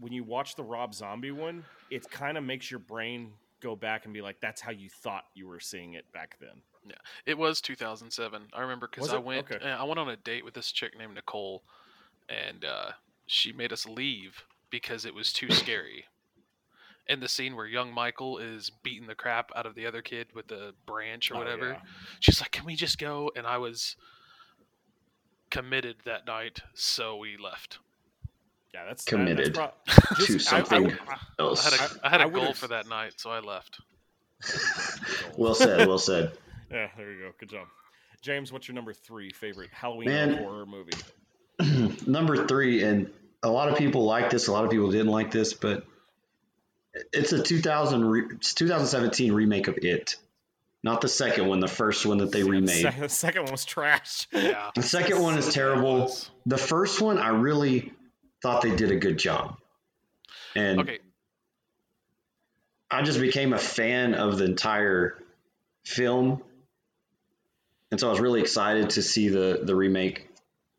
[SPEAKER 3] when you watch the rob zombie one it kind of makes your brain go back and be like that's how you thought you were seeing it back then Yeah,
[SPEAKER 2] It was 2007. I remember because I went.
[SPEAKER 3] Okay.
[SPEAKER 2] uh, I went on a date with this chick named Nicole, and uh, she made us leave because it was too scary. And the scene where young Michael is beating the crap out of the other kid with the branch or
[SPEAKER 3] Oh,
[SPEAKER 2] whatever.
[SPEAKER 3] yeah.
[SPEAKER 2] She's like, "Can we just go?" And I was committed that night, so we left.
[SPEAKER 3] Yeah that's that-
[SPEAKER 1] Committed
[SPEAKER 3] that's pro-
[SPEAKER 1] to
[SPEAKER 3] just- I- I
[SPEAKER 1] something
[SPEAKER 3] would- I-
[SPEAKER 2] I
[SPEAKER 1] else.
[SPEAKER 2] had a,
[SPEAKER 3] I-
[SPEAKER 2] I had a
[SPEAKER 3] I
[SPEAKER 2] goal for that night, so I left.
[SPEAKER 1] Well said. Well said.
[SPEAKER 3] yeah there you go good job james what's your number three favorite halloween
[SPEAKER 1] Man.
[SPEAKER 3] horror movie
[SPEAKER 1] Number three, and a lot of people like this. A lot of people didn't like this, but it's a 2000 re, it's 2017 remake of It. Not the second one, the first one that they remade.
[SPEAKER 3] the second one was trash
[SPEAKER 2] Yeah.
[SPEAKER 1] The second one is terrible. The first one, I really thought they did a good job. And
[SPEAKER 2] Okay.
[SPEAKER 1] I just became a fan of the entire film. And so I was really excited to see the, the remake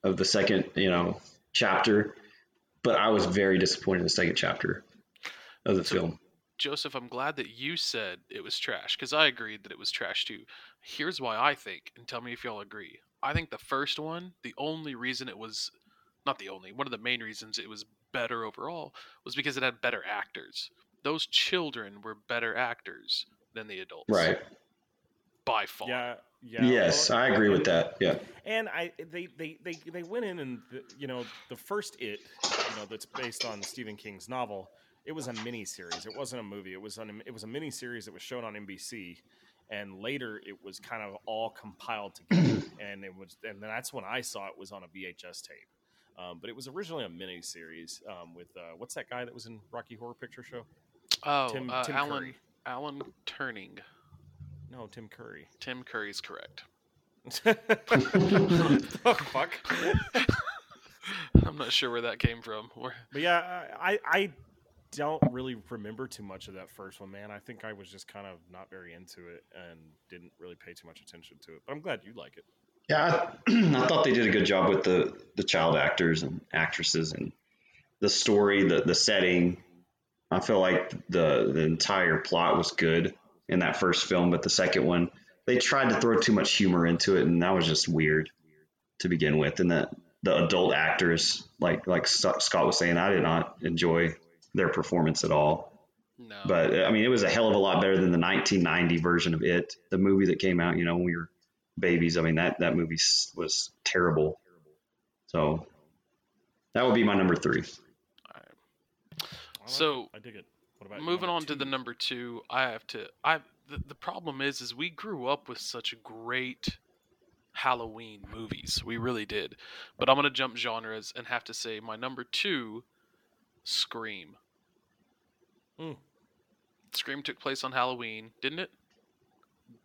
[SPEAKER 1] of the second, you know, chapter. But I was very disappointed in the second chapter of the
[SPEAKER 2] So-
[SPEAKER 1] film.
[SPEAKER 2] Joseph, I'm glad that you said it was trash because I agreed that it was trash too. Here's why I think, and tell me if y'all agree. I think the first one, the only reason it was not the only, one of the main reasons it was better overall was because it had better actors. Those children were better actors than the adults.
[SPEAKER 1] Right.
[SPEAKER 2] By far.
[SPEAKER 3] yeah yeah
[SPEAKER 1] yes,
[SPEAKER 3] well,
[SPEAKER 1] I agree with that. Yeah.
[SPEAKER 3] And I they they they, they went in and the, you know the first it you know that's based on Stephen King's novel. It was a mini series. It wasn't a movie. It was on it was a mini series that was shown on NBC, and later it was kind of all compiled together. and it was and that's when I saw it was on a VHS tape. Um, but it was originally a mini series um, with uh, what's that guy that was in Rocky Horror Picture Show?
[SPEAKER 2] Oh,
[SPEAKER 3] Tim-
[SPEAKER 2] uh,
[SPEAKER 3] Tim
[SPEAKER 2] Alan
[SPEAKER 3] Curry.
[SPEAKER 2] Alan Turing.
[SPEAKER 3] No, Tim Curry.
[SPEAKER 2] Tim Curry's correct.
[SPEAKER 3] oh, fuck.
[SPEAKER 2] I'm not sure where that came from.
[SPEAKER 3] But yeah, I I don't really remember too much of that first one, man. I think I was just kind of not very into it and didn't really pay too much attention to it. But I'm glad you like it.
[SPEAKER 1] Yeah, I, I thought they did a good job with the the child actors and actresses and the story, the the setting. I feel like the the entire plot was good in that first film, but the second one they tried to throw too much humor into it, and that was just weird to begin with. And that the adult actors, like like Scott was saying, I did not enjoy their performance at all.
[SPEAKER 2] no.
[SPEAKER 1] But I mean, it was a hell of a lot better than the 1990 version of it, the movie that came out. You know, when we were babies. I mean, that that movie was terrible. So that would be my number three.
[SPEAKER 3] I like
[SPEAKER 2] So.
[SPEAKER 3] I dig it. What about
[SPEAKER 2] moving
[SPEAKER 3] number
[SPEAKER 2] on to the number two i have to i the, the problem is is we grew up with such great halloween movies we really did but i'm going to jump genres and have to say my number two scream
[SPEAKER 3] Hmm.
[SPEAKER 2] scream took place on halloween didn't it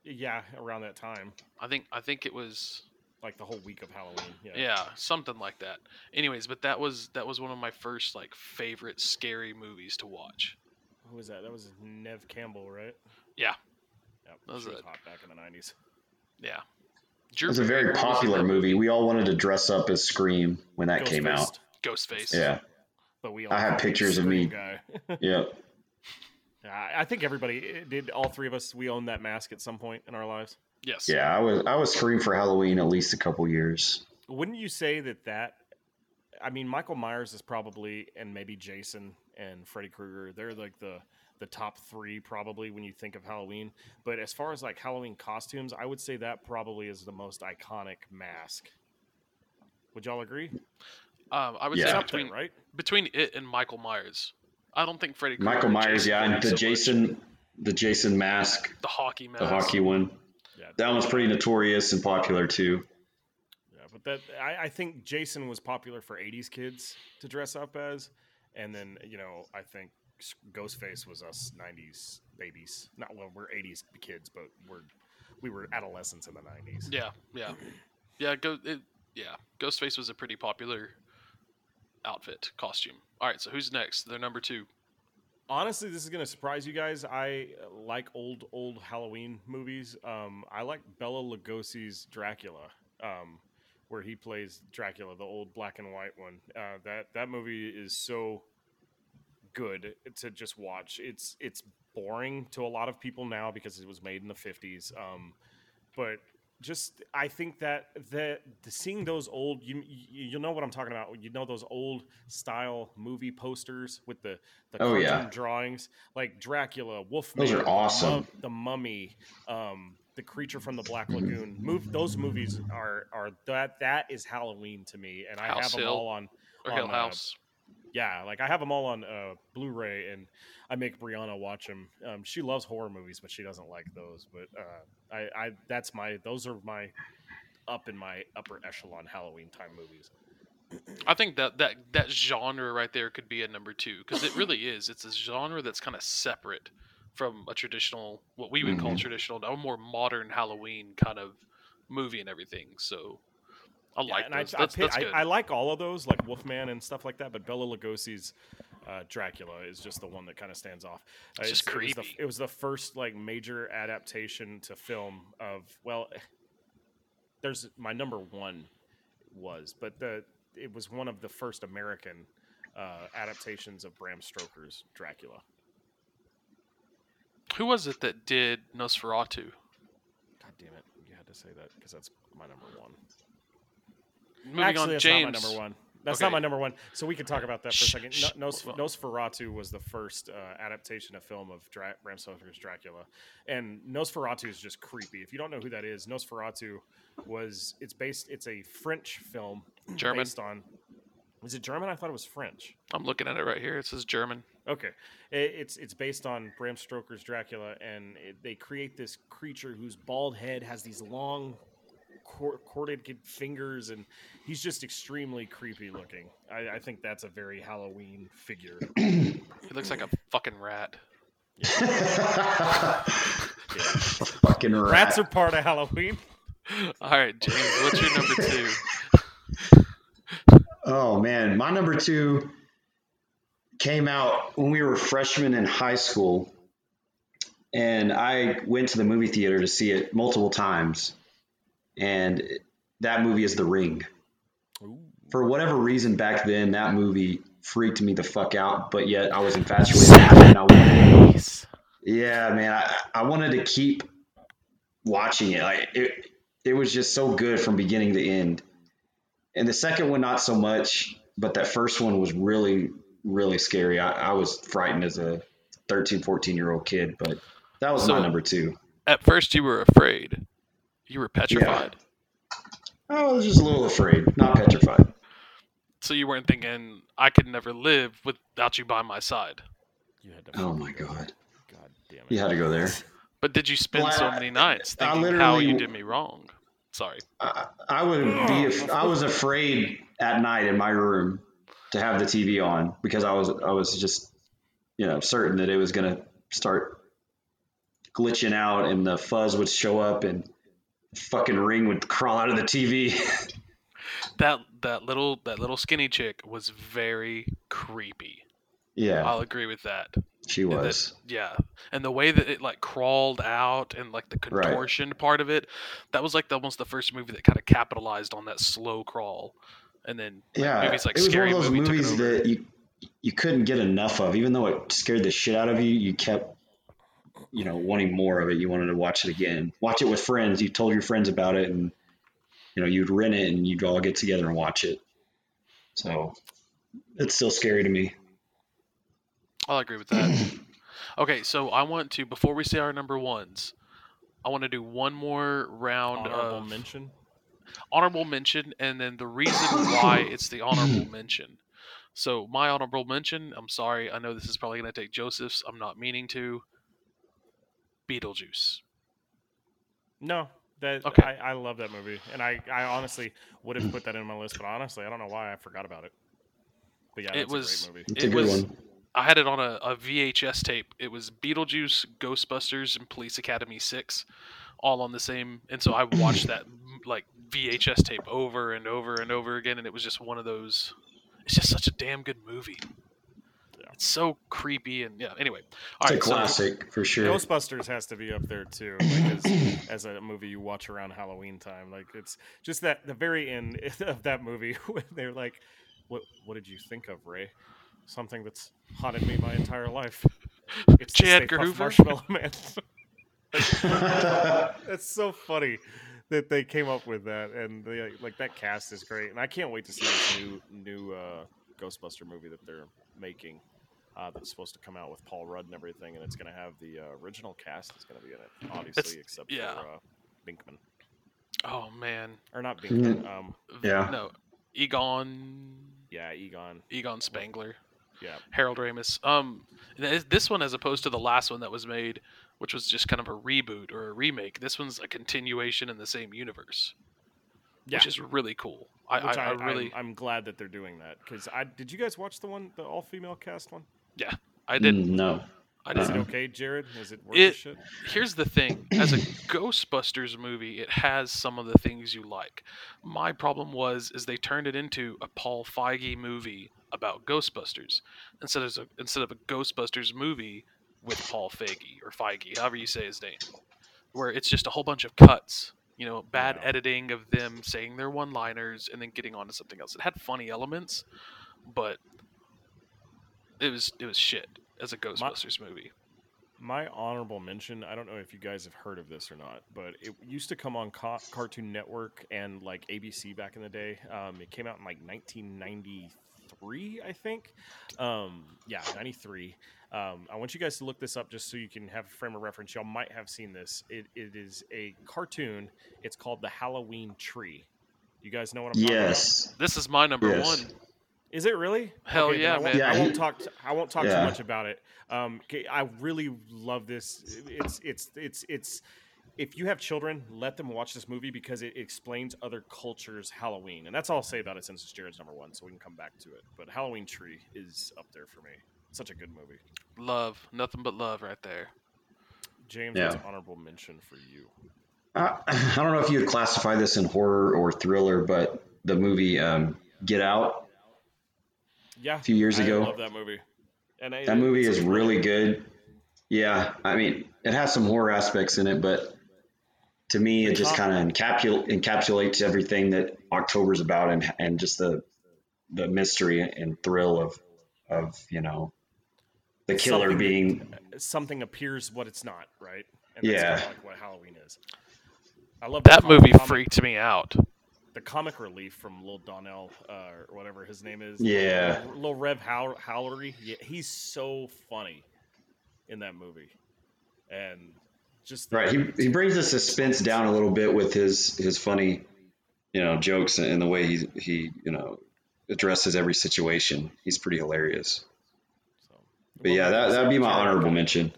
[SPEAKER 3] Yeah, around that time,
[SPEAKER 2] i think i think it was
[SPEAKER 3] like the whole week of Halloween. Yeah.
[SPEAKER 2] yeah something like that anyways but that was that was one of my first like favorite scary movies to watch
[SPEAKER 3] Who was that? That was Neve Campbell, right?
[SPEAKER 2] Yeah.
[SPEAKER 3] Yep.
[SPEAKER 2] That was
[SPEAKER 3] she was hot back in the '90s.
[SPEAKER 2] yeah Drew
[SPEAKER 1] It was a very
[SPEAKER 2] Barrymore was in
[SPEAKER 1] popular
[SPEAKER 2] that
[SPEAKER 1] movie. We all wanted to dress up as Scream when that came
[SPEAKER 3] Ghostface,
[SPEAKER 1] out.
[SPEAKER 2] Ghostface.
[SPEAKER 1] Yeah,
[SPEAKER 3] But we all
[SPEAKER 1] I have pictures of me. Yeah.
[SPEAKER 3] I I think everybody eh, did. All three of us, we owned that mask at some point in our lives.
[SPEAKER 2] Yes.
[SPEAKER 1] Yeah, I was I was Scream for Halloween at least a couple years.
[SPEAKER 3] Wouldn't you say that that? I mean, Michael Myers is probably, and maybe Jason and Freddy Krueger. They're like the the top three probably when you think of Halloween. But as far as like Halloween costumes, I would say that probably is the most iconic mask. Would y'all agree?
[SPEAKER 2] Um, I would
[SPEAKER 1] Yeah.
[SPEAKER 2] say
[SPEAKER 3] It's up there,
[SPEAKER 2] between
[SPEAKER 3] right?
[SPEAKER 2] between it and Michael Myers. I don't think Freddy
[SPEAKER 1] Michael Myers,
[SPEAKER 2] Jason
[SPEAKER 1] yeah, and the
[SPEAKER 2] so much.
[SPEAKER 1] Jason the Jason mask,
[SPEAKER 2] the hockey mask.
[SPEAKER 1] the hockey one.
[SPEAKER 3] Yeah,
[SPEAKER 1] That one's pretty notorious and popular too.
[SPEAKER 3] Yeah, but that I, I think Jason was popular for '80s kids to dress up as, and then you know I think Ghostface was us '90s babies. Not well, we're '80s kids, but we're we were adolescents in the '90s.
[SPEAKER 2] Yeah, yeah, yeah. Go. It, yeah, Ghostface was a pretty popular outfit costume. All right, so who's next? They're number two.
[SPEAKER 3] Honestly, this is gonna surprise you guys. I uh, like old old Halloween movies. Um, I like Bela Lugosi's Dracula. Um, where he plays Dracula, the old black and white one. Uh, that that movie is so good to just watch. It's it's boring to a lot of people now because it was made in the fifties. Um, but just I think that the, the seeing those old you you you know what I'm talking about. You know those old style movie posters with the the
[SPEAKER 1] Oh,
[SPEAKER 3] cartoon
[SPEAKER 1] yeah.
[SPEAKER 3] drawings like Dracula, Wolfman,
[SPEAKER 1] Those are awesome.
[SPEAKER 3] the Mummy, um, the Creature from the Black Lagoon. Move those movies are are that that is Halloween to me, and I
[SPEAKER 2] House
[SPEAKER 3] have them all on
[SPEAKER 2] Or
[SPEAKER 3] on,
[SPEAKER 2] Hill
[SPEAKER 3] uh,
[SPEAKER 2] House.
[SPEAKER 3] yeah, like I have them all on uh, Blu-ray, and I make Brianna watch them. Um, she loves horror movies, but she doesn't like those. But uh, I, I, that's my, those are my up in my upper echelon Halloween time movies.
[SPEAKER 2] I think that that that genre right there could be a number two because it really is. It's a genre that's kind of separate from a traditional, what we would call
[SPEAKER 1] Mhm.
[SPEAKER 2] traditional, a more modern Halloween kind of movie and everything. So I
[SPEAKER 3] Yeah,
[SPEAKER 2] like
[SPEAKER 3] and
[SPEAKER 2] those.
[SPEAKER 3] I,
[SPEAKER 2] that's
[SPEAKER 3] I,
[SPEAKER 2] that's
[SPEAKER 3] I,
[SPEAKER 2] good.
[SPEAKER 3] I like all of those, like Wolfman and stuff like that. But Bela Lugosi's uh, Dracula is just the one that kind of stands off. Uh,
[SPEAKER 2] It's just
[SPEAKER 3] it was the-
[SPEAKER 2] creepy.
[SPEAKER 3] it was the first like major adaptation to film of well, there's my number one was, but the it was one of the first American uh, adaptations of Bram Stoker's Dracula.
[SPEAKER 2] Who was it that did Nosferatu?
[SPEAKER 3] God damn it, you had to say that because that's my number one.
[SPEAKER 2] Moving
[SPEAKER 3] Actually,
[SPEAKER 2] on,
[SPEAKER 3] that's
[SPEAKER 2] James.
[SPEAKER 3] not my number one. That's
[SPEAKER 2] Okay.
[SPEAKER 3] not my number one. So we can talk about that for a second.
[SPEAKER 2] shh.
[SPEAKER 3] No, Nos- Nosferatu was the first uh, adaptation of film of Dra- Bram Stoker's Dracula, and Nosferatu is just creepy. If you don't know who that is, Nosferatu was it's based. It's a French film
[SPEAKER 2] German.
[SPEAKER 3] based on. Was it German? I thought it was French.
[SPEAKER 2] I'm looking at it right here. It says German.
[SPEAKER 3] Okay, it, it's it's based on Bram Stoker's Dracula, and it, they create this creature whose bald head has these long, cor- corded fingers, and he's just extremely creepy looking. I, I think that's a very Halloween figure.
[SPEAKER 2] He looks like a fucking rat.
[SPEAKER 1] Fucking rat.
[SPEAKER 3] Rats are part of Halloween.
[SPEAKER 2] All right, James. What's your number two?
[SPEAKER 1] Oh man, my number two came out when we were freshmen in high school, and I went to the movie theater to see it multiple times, and that movie is The Ring. For whatever reason back then, that movie freaked me the fuck out, but yet I was infatuated with it, and I wanted, yeah, man, I, I wanted to keep watching it. Like it, it was just so good from beginning to end. And the second one, not so much, but that first one was really, really scary. I, I was frightened as a 13, 14 year old kid, but that was my number two.
[SPEAKER 2] At first, you were afraid. You were petrified.
[SPEAKER 1] I was just a little afraid, not petrified.
[SPEAKER 2] So you weren't thinking I could never live without you by my side.
[SPEAKER 3] You had to.
[SPEAKER 1] Oh my God.
[SPEAKER 3] God damn it.
[SPEAKER 1] You had to go there.
[SPEAKER 2] But did you spend
[SPEAKER 1] Well,
[SPEAKER 2] so many nights
[SPEAKER 1] I
[SPEAKER 2] thinking how you did me wrong? Sorry.
[SPEAKER 1] I, I would be, af- I was afraid at night in my room to have the TV on because I was, I was just, you know, certain that it was going to start glitching out and the fuzz would show up and the fucking ring would crawl out of the TV.
[SPEAKER 2] That that little that little skinny chick was very creepy.
[SPEAKER 1] Yeah,
[SPEAKER 2] I'll agree with that.
[SPEAKER 1] she
[SPEAKER 2] and that-
[SPEAKER 1] was.
[SPEAKER 2] Yeah, and the way that it like crawled out and like the
[SPEAKER 1] Right.
[SPEAKER 2] contortion part of it, that was like the, almost the first movie that kind of capitalized on that slow crawl. And then like,
[SPEAKER 1] Yeah,
[SPEAKER 2] movies like
[SPEAKER 1] it was
[SPEAKER 2] Scary
[SPEAKER 1] one of those
[SPEAKER 2] Movie
[SPEAKER 1] movies that you you couldn't get enough of, even though it scared the shit out of you. You kept, you know, wanting more of it. You wanted to watch it again. Watch it with friends. You told your friends about it, and you know, you'd rent it, and you'd all get together and watch it. So it's still scary to me.
[SPEAKER 2] I'll agree with that. okay, so I want to before we say our number ones, I want to do one more round
[SPEAKER 3] Honorable
[SPEAKER 2] of
[SPEAKER 3] mention.
[SPEAKER 2] honorable mention, and then the reason why it's the honorable mention. So my honorable mention. I'm sorry, I know this is probably going to take Joseph's. I'm not meaning to. Beetlejuice.
[SPEAKER 3] No, that
[SPEAKER 2] Okay.
[SPEAKER 3] I, I love that movie, and I, I honestly would have put that in my list, but honestly, I don't know why I forgot about it. But yeah,
[SPEAKER 2] It
[SPEAKER 3] it's
[SPEAKER 2] was-
[SPEAKER 3] a great movie.
[SPEAKER 1] It's
[SPEAKER 2] It
[SPEAKER 1] good
[SPEAKER 2] was-
[SPEAKER 1] one.
[SPEAKER 2] I had it on a, a VHS tape. It was Beetlejuice, Ghostbusters, and Police Academy 6, all on the same. And so I watched that like VHS tape over and over and over again, and it was just one of those. It's just such a damn good movie.
[SPEAKER 3] Yeah.
[SPEAKER 2] It's so creepy and yeah. Anyway, all
[SPEAKER 1] It's a
[SPEAKER 2] right. So,
[SPEAKER 1] classic for sure.
[SPEAKER 3] Ghostbusters has to be up there too, like as, as a movie you watch around Halloween time. Like it's just that the very end of that movie when they're like, "What what did you think of Ray?" Something that's haunted me my entire life. It's the
[SPEAKER 2] J. Edgar Hoover?
[SPEAKER 3] Marshmallow Man. That's so funny that they came up with that, and they, like that cast is great, and I can't wait to see this new new uh, Ghostbuster movie that they're making. Uh, that's supposed to come out with Paul Rudd and everything, and it's going to have the uh, original cast is going to be in it, obviously, except
[SPEAKER 2] yeah.
[SPEAKER 3] for uh, Venkman
[SPEAKER 2] oh man,
[SPEAKER 3] or not Venkman. Um,
[SPEAKER 1] Yeah.
[SPEAKER 2] No, Egon.
[SPEAKER 3] yeah, Egon.
[SPEAKER 2] Egon Spengler.
[SPEAKER 3] Yeah,
[SPEAKER 2] Harold Ramis. Um, this one, as opposed to the last one that was made, which was just kind of a reboot or a remake, this one's a continuation in the same universe,
[SPEAKER 3] yeah.
[SPEAKER 2] which is really cool. I, I, I, really,
[SPEAKER 3] I'm, I'm glad that they're doing that because I did. You guys watch the one, the all female cast one?
[SPEAKER 2] I did.
[SPEAKER 1] Mm, no.
[SPEAKER 2] I
[SPEAKER 3] Is
[SPEAKER 2] did.
[SPEAKER 3] it
[SPEAKER 1] Uh-uh.
[SPEAKER 3] okay, Jared? Is it worth
[SPEAKER 2] It-
[SPEAKER 3] shit?
[SPEAKER 2] Here's the thing: as a Ghostbusters movie, it has some of the things you like. My problem was is they turned it into a Paul Feige movie about Ghostbusters instead of a, instead of a Ghostbusters movie with Paul Feige or Feige, however you say his name, where it's just a whole bunch of cuts. You know, bad
[SPEAKER 3] Yeah.
[SPEAKER 2] editing of them saying their one-liners and then getting on to something else. It had funny elements, but it was it was shit as a Ghostbusters movie.
[SPEAKER 3] My honorable mention, I don't know if you guys have heard of this or not, but it used to come on Ca- Cartoon Network and like ABC back in the day. Um, it came out in like 1993, I think. Um, yeah, 93. Um, I want you guys to look this up just so you can have a frame of reference. Y'all might have seen this. It, it is a cartoon. It's called The Halloween Tree. You guys know what I'm talking about?
[SPEAKER 1] Yes.
[SPEAKER 2] This is my number
[SPEAKER 1] Yes.
[SPEAKER 2] one.
[SPEAKER 3] Is it really?
[SPEAKER 2] Hell
[SPEAKER 3] then
[SPEAKER 2] yeah,
[SPEAKER 3] I won't,
[SPEAKER 2] man.
[SPEAKER 3] I won't
[SPEAKER 1] he-
[SPEAKER 3] talk. T- I won't talk too much about it. Um, 'kay, I really love this. It's it's it's it's. If you have children, let them watch this movie because it explains other cultures' Halloween, and that's all I'll say about it since it's Jared's number one. So we can come back to it. But Halloween Tree is up there for me. Such a good movie.
[SPEAKER 2] Love, nothing but love right there.
[SPEAKER 3] James,
[SPEAKER 1] Yeah.
[SPEAKER 3] what's honorable mention for you?
[SPEAKER 1] I, I don't know if you would classify this in horror or thriller, but the movie um, Get Out
[SPEAKER 3] Yeah,
[SPEAKER 1] a few years
[SPEAKER 3] I
[SPEAKER 1] ago.
[SPEAKER 3] love that movie. And I-
[SPEAKER 1] That movie is
[SPEAKER 3] a-
[SPEAKER 1] really good. Yeah, I mean, it has some horror aspects in it, but to me, it just kind of encapsul- encapsulates everything that October's about, and and just the the mystery and thrill of of you know the killer
[SPEAKER 3] Something that-
[SPEAKER 1] being
[SPEAKER 3] something appears what it's not, right? And
[SPEAKER 1] Yeah.
[SPEAKER 3] that's kinda like what Halloween is. I love
[SPEAKER 2] That
[SPEAKER 3] the com-
[SPEAKER 2] movie
[SPEAKER 3] comic-
[SPEAKER 2] freaked me out.
[SPEAKER 3] The comic relief from Lil Donnell, uh, or whatever his name is.
[SPEAKER 1] Yeah.
[SPEAKER 3] Lil, Lil Rel How- Howery. Yeah, he's so funny in that movie, and just the-
[SPEAKER 1] right. He he brings the suspense down a little bit with his his funny, you know, jokes and the way he he you know addresses every situation. He's pretty hilarious.
[SPEAKER 3] So.
[SPEAKER 1] But yeah, that that'd be my honorable mention.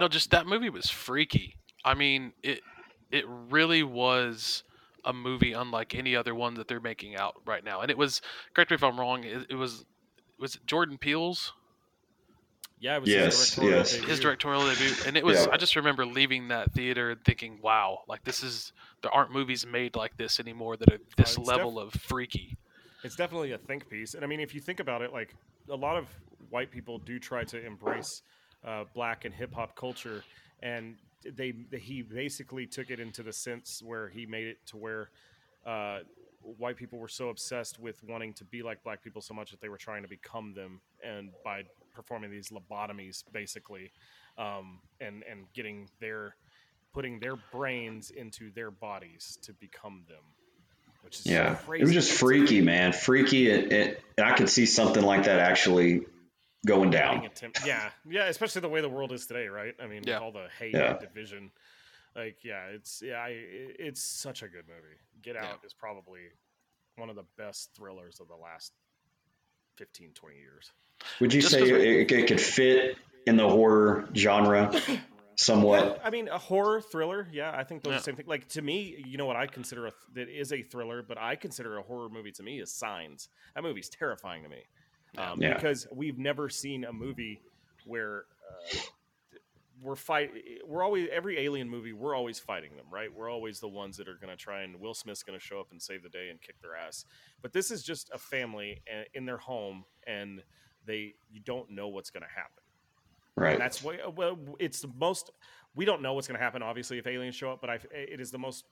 [SPEAKER 2] No, just that movie was freaky. I mean, it it really was a movie unlike any other one that they're making out right now. And it was correct me if I'm wrong. It, it was was it Jordan Peele's
[SPEAKER 3] yeah, it was
[SPEAKER 1] Yes,
[SPEAKER 3] his directorial
[SPEAKER 1] yes.
[SPEAKER 3] debut.
[SPEAKER 2] his directorial debut, and it was.
[SPEAKER 1] Yeah.
[SPEAKER 2] I just remember leaving that theater and thinking, "Wow, like this is there aren't movies made like this anymore that are this
[SPEAKER 3] it's
[SPEAKER 2] level of freaky."
[SPEAKER 3] It's definitely a think piece, and I mean, if you think about it, like a lot of white people do try to embrace uh, black and hip hop culture, and they, they he basically took it into the sense where he made it to where uh, white people were so obsessed with wanting to be like black people so much that they were trying to become them, and by performing these lobotomies, basically, um, and and getting their putting their brains into their bodies to become them. Which is
[SPEAKER 1] Yeah,
[SPEAKER 3] crazy.
[SPEAKER 1] it was just freaky, man. Freaky. It, it, I could see something like that actually going down.
[SPEAKER 3] attempt- yeah, yeah, especially the way the world is today, right? I mean,
[SPEAKER 2] Yeah.
[SPEAKER 3] with all the hate
[SPEAKER 1] Yeah.
[SPEAKER 3] and division. Like, yeah, it's yeah, I, it's such a good movie. Get Out is probably one of the best thrillers of the last 15, 20 years.
[SPEAKER 1] Would you
[SPEAKER 2] Just
[SPEAKER 1] say
[SPEAKER 2] 'cause
[SPEAKER 1] it, it could fit in the horror genre somewhat?
[SPEAKER 3] I mean, a horror thriller, yeah, I think those are the same thing. Like to me, you know what I consider a th- that is a thriller, but I consider a horror movie to me is Signs. That movie's terrifying to me um,
[SPEAKER 1] Yeah.
[SPEAKER 3] because we've never seen a movie where uh, we're fight. We're always every alien movie. We're always fighting them, right? We're always the ones that are going to try and Will Smith's going to show up and save the day and kick their ass. But this is just a family uh, in their home, and they you don't know what's going to happen.
[SPEAKER 1] Right.
[SPEAKER 3] And that's why well, it's the most. We don't know what's going to happen, obviously, if aliens show up, but I, it is the most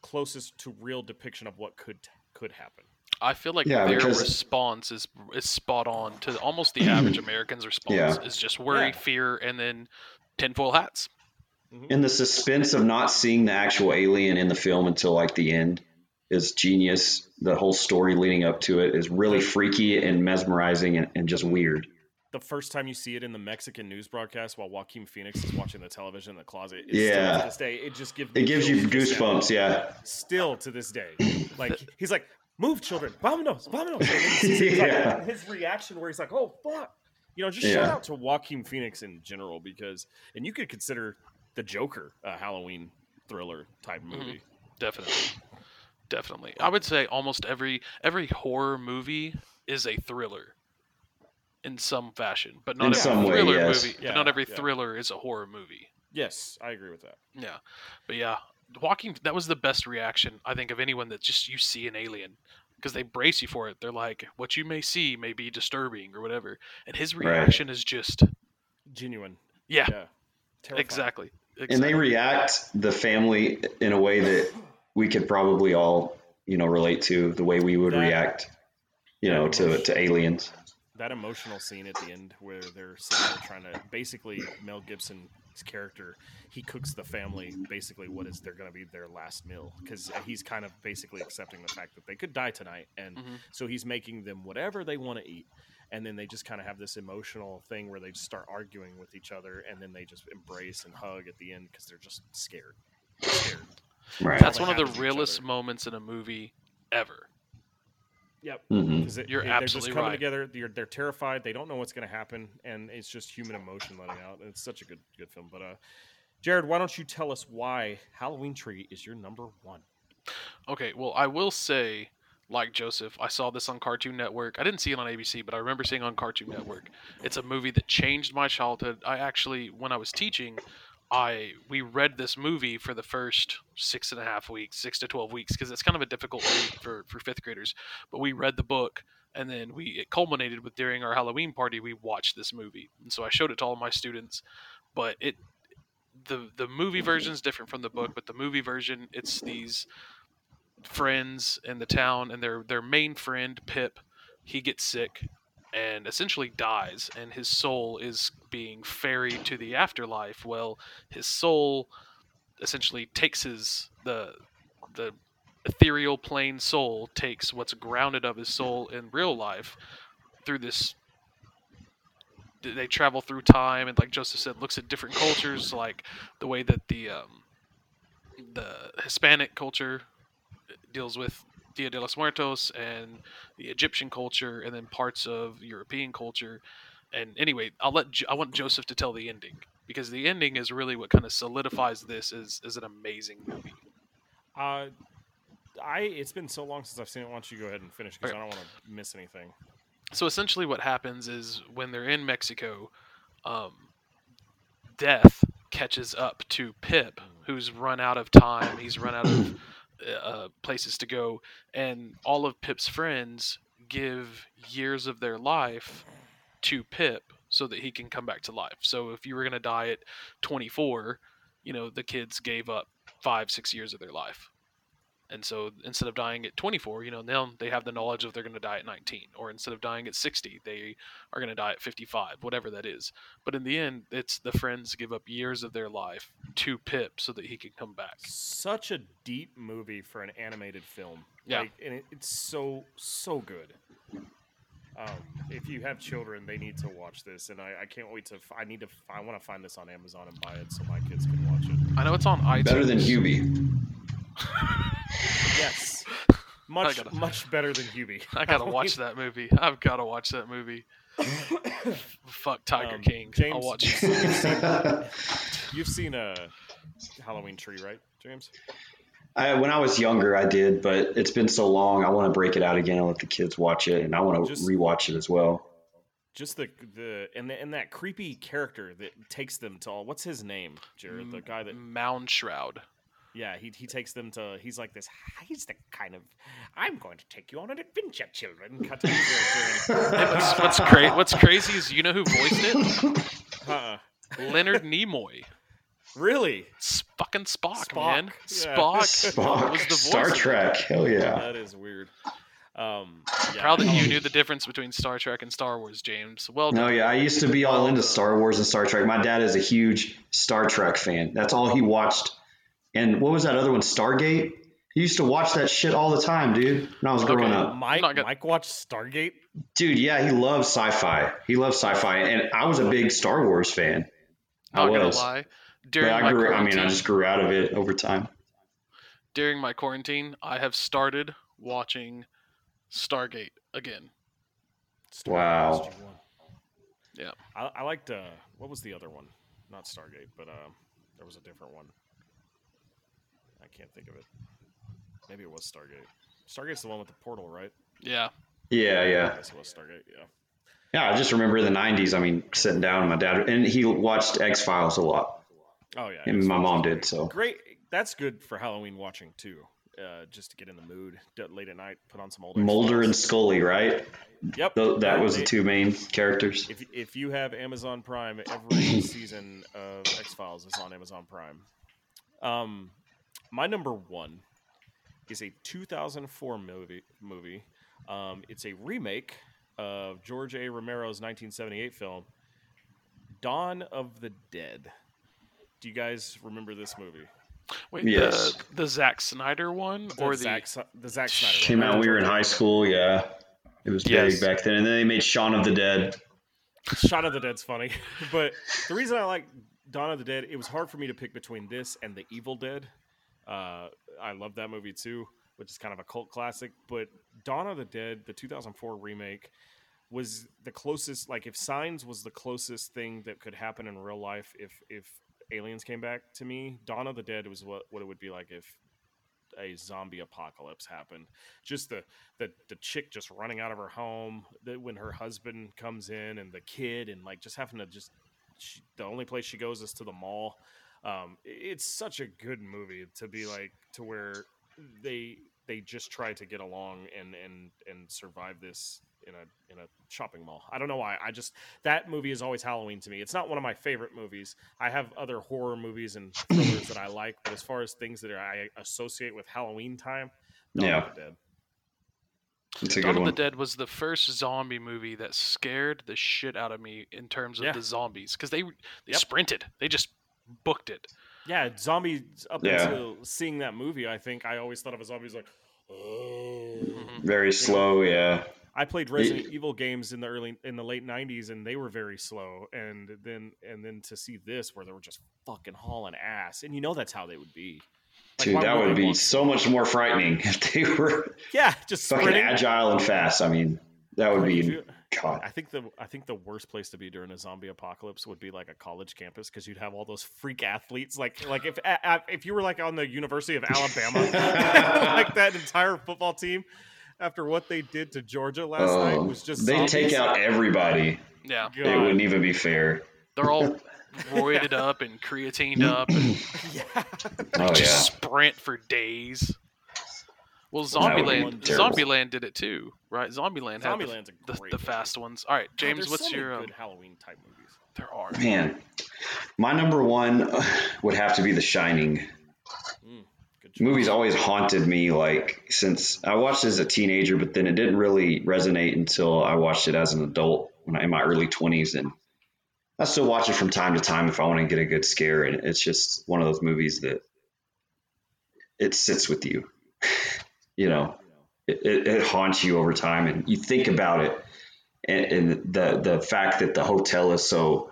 [SPEAKER 3] closest to real depiction of what could could happen.
[SPEAKER 2] I feel like
[SPEAKER 1] Yeah,
[SPEAKER 2] their
[SPEAKER 1] because-
[SPEAKER 2] response is is spot on to almost the average American's response.
[SPEAKER 1] Yeah.
[SPEAKER 2] Is just worry,
[SPEAKER 3] Yeah.
[SPEAKER 2] fear, and then tinfoil hats. Mm-hmm.
[SPEAKER 1] And the suspense of not seeing the actual alien in the film until like the end is genius. The whole story leading up to it is really freaky and mesmerizing and, and just weird.
[SPEAKER 3] The first time you see it in the Mexican news broadcast while Joaquin Phoenix is watching the television in the closet, it's still
[SPEAKER 1] Yeah.
[SPEAKER 3] to this day, it just gives
[SPEAKER 1] It gives you
[SPEAKER 3] chills just now.
[SPEAKER 1] goosebumps, yeah.
[SPEAKER 3] Still to this day, like he's like, "Move, children, vámonos, vámonos." And then his, like, his reaction where he's like, "Oh fuck," you know. Just
[SPEAKER 1] Yeah.
[SPEAKER 3] shout out to Joaquin Phoenix in general because, and you could consider the Joker a Halloween thriller type
[SPEAKER 1] Mm-hmm.
[SPEAKER 3] movie.
[SPEAKER 2] Definitely, definitely. I would say almost every every horror movie is a thriller in some fashion, but not
[SPEAKER 1] In
[SPEAKER 2] every
[SPEAKER 1] some way,
[SPEAKER 2] thriller
[SPEAKER 1] yes.
[SPEAKER 2] movie.
[SPEAKER 3] Yeah,
[SPEAKER 2] but not every
[SPEAKER 3] yeah.
[SPEAKER 2] thriller is a horror movie.
[SPEAKER 3] Yes, I agree with that.
[SPEAKER 2] Yeah, but yeah, Walking. That was the best reaction I think of anyone that just you see an alien because they brace you for it. They're like, "What you may see may be disturbing or whatever," and his
[SPEAKER 1] Right.
[SPEAKER 2] reaction is just,
[SPEAKER 3] Genuine.
[SPEAKER 2] "Yeah,
[SPEAKER 3] Yeah. Terrifying.
[SPEAKER 2] exactly."
[SPEAKER 1] And they react the family in a way that we could probably all, you know, relate to the way we would
[SPEAKER 3] That-
[SPEAKER 1] react, you know, to, to aliens.
[SPEAKER 3] that emotional scene at the end where they're trying to basically Mel Gibson's character he cooks the family basically what is they're going to be their last meal because he's kind of basically accepting the fact that they could die tonight and
[SPEAKER 2] Mhm.
[SPEAKER 3] so he's making them whatever they want to eat and then they just kind of have this emotional thing where they just start arguing with each other and then they just embrace and hug at the end because they're just scared They're scared
[SPEAKER 1] Right.
[SPEAKER 2] That's one of the realest moments in a movie ever.
[SPEAKER 3] Yep
[SPEAKER 1] hmm
[SPEAKER 3] because
[SPEAKER 2] You're
[SPEAKER 3] they're just
[SPEAKER 2] absolutely
[SPEAKER 3] coming
[SPEAKER 2] right.
[SPEAKER 3] together. They're, they're terrified. They don't know what's going to happen, and it's just human emotion letting out. And it's such a good good film. But uh, Jared, why don't you tell us why Halloween Tree is your number one?
[SPEAKER 2] Okay, well, I will say, like Joseph, I saw this on Cartoon Network. I didn't see it on ABC, but I remember seeing it on Cartoon Network. It's a movie that changed my childhood. I actually, when I was teaching, I we read this movie for the first six and a half weeks, six to twelve weeks, because it's kind of a difficult read for for fifth graders. But we read the book, and then we it culminated with during our Halloween party we watched this movie, and so I showed it to all my students. But it the the movie version is different from the book, but the movie version it's these friends in the town and their their main friend Pip he gets sick and essentially dies and his soul is being ferried to the afterlife well his soul essentially takes his the the ethereal plane soul takes what's grounded of his soul in real life through this they travel through time and like joseph said looks at different cultures like the way that the um, the hispanic culture deals with Dia de los Muertos and the Egyptian culture, and then parts of European culture. And anyway, I'll let jo- I want Joseph to tell the ending because the ending is really what kind of solidifies this as, as an amazing movie.
[SPEAKER 3] Uh, I it's been so long since I've seen it. Why don't you go ahead and finish because
[SPEAKER 2] Okay.
[SPEAKER 3] I don't want to miss anything.
[SPEAKER 2] So essentially, what happens is when they're in Mexico, um, Death catches up to Pip, who's run out of time. He's run out of uh, places to go, and all of Pip's friends give years of their life to Pip so that he can come back to life. So if you were going to die at 24, you know, the kids gave up five, six years of their life. And so instead of dying at 24, you know, now they have the knowledge of they're going to die at 19. Or instead of dying at 60, they are going to die at 55, whatever that is. But in the end, it's the friends give up years of their life to Pip so that he can come back.
[SPEAKER 3] Such a deep movie for an animated film.
[SPEAKER 2] Yeah.
[SPEAKER 3] Like, and it, it's so so good. Um, if you have children, they need to watch this, and I, I can't wait to. f- I need to. f- I want to find this on Amazon and buy it so my kids can watch it.
[SPEAKER 2] I know it's on iTunes.
[SPEAKER 1] Better than Hubie.
[SPEAKER 3] Yes, much
[SPEAKER 2] gotta-
[SPEAKER 3] much better than Hubie.
[SPEAKER 2] I gotta watch that movie. I've gotta watch that movie. Fuck Tiger
[SPEAKER 3] Um,
[SPEAKER 2] King. I'll
[SPEAKER 3] James,
[SPEAKER 2] watch
[SPEAKER 3] you've
[SPEAKER 2] it.
[SPEAKER 3] seen, you've seen a Halloween tree, right, James?
[SPEAKER 1] I, when I was younger, I did, but it's been so long. I want to break it out again and let the kids watch it, and I want to
[SPEAKER 3] Just-
[SPEAKER 1] rewatch it as well.
[SPEAKER 3] Just the the and the, and that creepy character that takes them to all. What's his name, Jarod? The guy that
[SPEAKER 2] Moundshroud.
[SPEAKER 3] Yeah, he he takes them to. He's like this. He's the kind of. I'm going to take you on an adventure, children. Cut to
[SPEAKER 2] what's what's, cra- what's crazy is you know who voiced it?
[SPEAKER 3] uh,
[SPEAKER 2] Leonard Nimoy.
[SPEAKER 3] really?
[SPEAKER 2] It's fucking Spock,
[SPEAKER 3] Spock,
[SPEAKER 2] man.
[SPEAKER 3] yeah.
[SPEAKER 2] Spock,
[SPEAKER 1] Spock,
[SPEAKER 2] was the voice.
[SPEAKER 1] Star
[SPEAKER 2] of.
[SPEAKER 1] Trek, hell yeah.
[SPEAKER 3] That is weird. Um, yeah,
[SPEAKER 2] Proud that you knew the difference between Star Trek and Star Wars, James. Well
[SPEAKER 1] No,
[SPEAKER 2] done.
[SPEAKER 1] yeah, I used to be all into Star Wars and Star Trek. My dad is a huge Star Trek fan. That's all he watched. And what was that other one? Stargate. He used to watch that shit all the time, dude. When I was growing
[SPEAKER 2] Okay.
[SPEAKER 1] up,
[SPEAKER 3] Mike,
[SPEAKER 2] gonna-
[SPEAKER 3] Mike watched Stargate.
[SPEAKER 1] dude. Yeah, he loves sci-fi. He loves sci-fi, and I was a big Star Wars fan. I
[SPEAKER 2] Not gonna
[SPEAKER 1] was.
[SPEAKER 2] lie.
[SPEAKER 1] But
[SPEAKER 2] During
[SPEAKER 1] I
[SPEAKER 2] my
[SPEAKER 1] grew. I mean, I just grew out of it over time.
[SPEAKER 2] during my quarantine, I have started watching Stargate again.
[SPEAKER 3] Stargate
[SPEAKER 1] Wow.
[SPEAKER 2] Yeah.
[SPEAKER 3] I, I liked. Uh, what was the other one? Not Stargate, but um, there was a different one. I can't think of it. Maybe it was Stargate. Stargate's the one with the portal, right?
[SPEAKER 2] Yeah.
[SPEAKER 1] Yeah,
[SPEAKER 3] I
[SPEAKER 1] yeah,
[SPEAKER 3] guess it was Stargate. Yeah.
[SPEAKER 1] yeah. I just remember in the '90s. I mean, sitting down with my dad, and he watched X Files a lot,
[SPEAKER 3] Oh yeah.
[SPEAKER 1] and
[SPEAKER 3] it's-
[SPEAKER 1] my mom did. So
[SPEAKER 3] Great. That's good for Halloween watching too. Uh, just to get in the mood late at night. Put on some old.
[SPEAKER 1] Mulder and Scully, right?
[SPEAKER 3] Yep.
[SPEAKER 1] Tho- That was the two main characters.
[SPEAKER 3] If if you have Amazon Prime, every season of X Files is on Amazon Prime. Um, my number one is a 2004 movie. Movie. Um, it's a remake of George A. Romero's 1978 film, Dawn of the Dead. Do you guys remember this movie?
[SPEAKER 2] Wait,
[SPEAKER 1] Yes.
[SPEAKER 2] the the Zack Snyder one or the
[SPEAKER 3] Zack, Sny- the Zack Snyder? one,
[SPEAKER 1] Came
[SPEAKER 3] not
[SPEAKER 1] out.
[SPEAKER 3] the
[SPEAKER 1] We were in high school. Yeah, it was
[SPEAKER 2] Yes.
[SPEAKER 1] big back then. And then they made Shaun of the Dead.
[SPEAKER 3] Shaun of the Dead's funny, but the reason I like Dawn of the Dead, it was hard for me to pick between this and The Evil Dead. Uh, I love that movie too, which is kind of a cult classic. But Dawn of the Dead, the 2004 remake, was the closest. Like, if Signs was the closest thing that could happen in real life, if if aliens came back to me, Dawn of the Dead was what what it would be like if a zombie apocalypse happened. Just the the the chick just running out of her home, that when her husband comes in and the kid and like just having to just she, the only place she goes is to the mall. Um, it's such a good movie to be like to where they they just try to get along and and and survive this in a in a shopping mall. I don't know why. I just that movie is always Halloween to me. It's not one of my favorite movies. I have other horror movies and thrillers that I like, but as far as things that I associate with Halloween time, Dawn
[SPEAKER 1] Yeah.
[SPEAKER 3] of the Dead.
[SPEAKER 1] It's a
[SPEAKER 2] Dawn
[SPEAKER 1] good
[SPEAKER 2] of the. Dead was the first zombie movie that scared the shit out of me in terms of
[SPEAKER 3] Yeah.
[SPEAKER 2] the zombies because they they
[SPEAKER 3] Yep.
[SPEAKER 2] sprinted. They just booked it.
[SPEAKER 3] Yeah, zombies up
[SPEAKER 1] Yeah.
[SPEAKER 3] until seeing that movie, I think I always thought of a zombie as like, oh.
[SPEAKER 1] Very slow. Yeah.
[SPEAKER 3] I played Resident Evil games in the early in the late '90s, and they were very slow. And then and then to see this, where they were just fucking hauling ass, and you know that's how they would be. Like,
[SPEAKER 1] Dude, that would
[SPEAKER 3] they
[SPEAKER 1] be
[SPEAKER 3] want-
[SPEAKER 1] so much more frightening if they were
[SPEAKER 3] yeah, just
[SPEAKER 1] fucking
[SPEAKER 3] sprinting.
[SPEAKER 1] agile and fast. I mean, that would
[SPEAKER 3] Like, if
[SPEAKER 1] be
[SPEAKER 3] you-
[SPEAKER 1] God.
[SPEAKER 3] I think the I think the worst place to be during a zombie apocalypse would be like a college campus because you'd have all those freak athletes like like if a- a- if you were like on the University of Alabama like that entire football team after what they did to Georgia last night
[SPEAKER 1] Oh,
[SPEAKER 3] was just
[SPEAKER 1] they take out everybody.
[SPEAKER 2] Yeah,
[SPEAKER 3] God.
[SPEAKER 1] It wouldn't even be fair.
[SPEAKER 2] they're all roided up and creatined up and
[SPEAKER 3] yeah
[SPEAKER 1] Oh
[SPEAKER 2] just
[SPEAKER 1] yeah.
[SPEAKER 2] sprint for days. Well,
[SPEAKER 1] That would
[SPEAKER 2] Zombieland,
[SPEAKER 1] terrible.
[SPEAKER 2] Zombieland did it too, right? Zombieland had the,
[SPEAKER 3] Zombieland's a
[SPEAKER 2] the,
[SPEAKER 3] great
[SPEAKER 2] the
[SPEAKER 3] movie.
[SPEAKER 2] fast ones. All right, James,
[SPEAKER 3] there's
[SPEAKER 2] what's
[SPEAKER 3] so many
[SPEAKER 2] your? Um,
[SPEAKER 3] Halloween type movies?
[SPEAKER 2] there are.
[SPEAKER 1] Man, my number one would have to be The Shining.
[SPEAKER 3] Mm, good
[SPEAKER 1] The movie's always haunted me. Like since I watched it as a teenager, but then it didn't really resonate until I watched it as an adult when I in my early twenties, and I still watch it from time to time if I want to get a good scare. And it's just one of those movies that it sits with you. you know, it, it, it haunts you over time, and you think about it, and, and the the fact that the hotel is so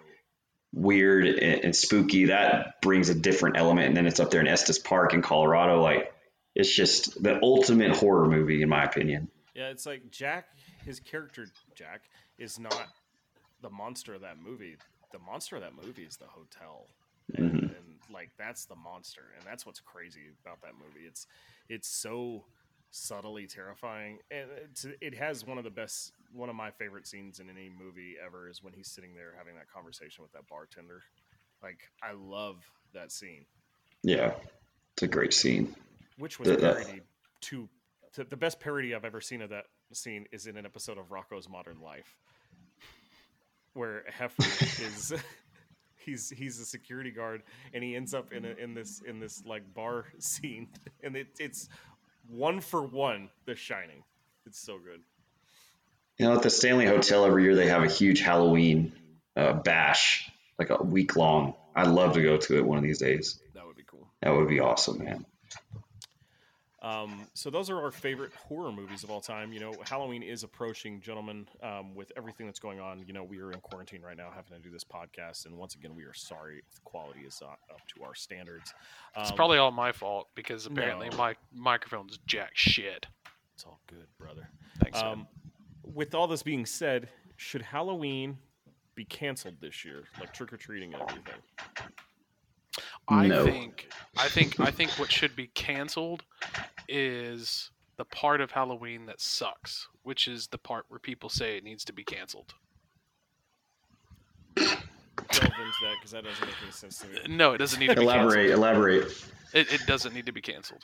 [SPEAKER 1] weird and, and spooky that brings a different element and then it's up there in estes park in colorado like it's just the ultimate horror movie in my opinion
[SPEAKER 3] Yeah, it's like Jack, his character Jack is not the monster of that movie. The monster of that movie is the hotel, and,
[SPEAKER 1] Mhm.
[SPEAKER 3] and like that's the monster, and that's what's crazy about that movie. It's it's so subtly terrifying, and it's, it has one of the best, one of my favorite scenes in any movie ever is when he's sitting there having that conversation with that bartender. Like I love that scene,
[SPEAKER 1] yeah it's a great scene
[SPEAKER 3] which was
[SPEAKER 1] The-
[SPEAKER 3] parodied to, to the best parody I've ever seen of that scene is in an episode of Rocko's Modern Life, where Heifer is he's he's a security guard and he ends up in a, in this in this like bar scene and it, it's one for one The Shining. It's so good.
[SPEAKER 1] you know at the stanley hotel every year they have a huge halloween uh, bash like a week long i'd love to go to it one of these days
[SPEAKER 3] That would be cool.
[SPEAKER 1] that would be awesome man
[SPEAKER 3] Um, so those are our favorite horror movies of all time. You know, Halloween is approaching, gentlemen. Um, with everything that's going on, you know, we are in quarantine right now, having to do this podcast, and once again, we are sorry if the quality is not up to our standards.
[SPEAKER 2] It's
[SPEAKER 3] Um,
[SPEAKER 2] probably all my fault because apparently
[SPEAKER 3] no.
[SPEAKER 2] my microphone's jack shit.
[SPEAKER 3] it's all good, brother.
[SPEAKER 2] Thanks. man.
[SPEAKER 3] Um, with all this being said, should Halloween be canceled this year, like trick or treating and everything?
[SPEAKER 2] I
[SPEAKER 1] No.
[SPEAKER 2] think I think I think what should be canceled is the part of Halloween that sucks, which is the part where people say it needs to be canceled.
[SPEAKER 3] Delve into that because that doesn't make any sense to me.
[SPEAKER 2] No, it doesn't need to be
[SPEAKER 1] elaborate
[SPEAKER 2] canceled.
[SPEAKER 1] elaborate
[SPEAKER 2] It, it doesn't need to be canceled.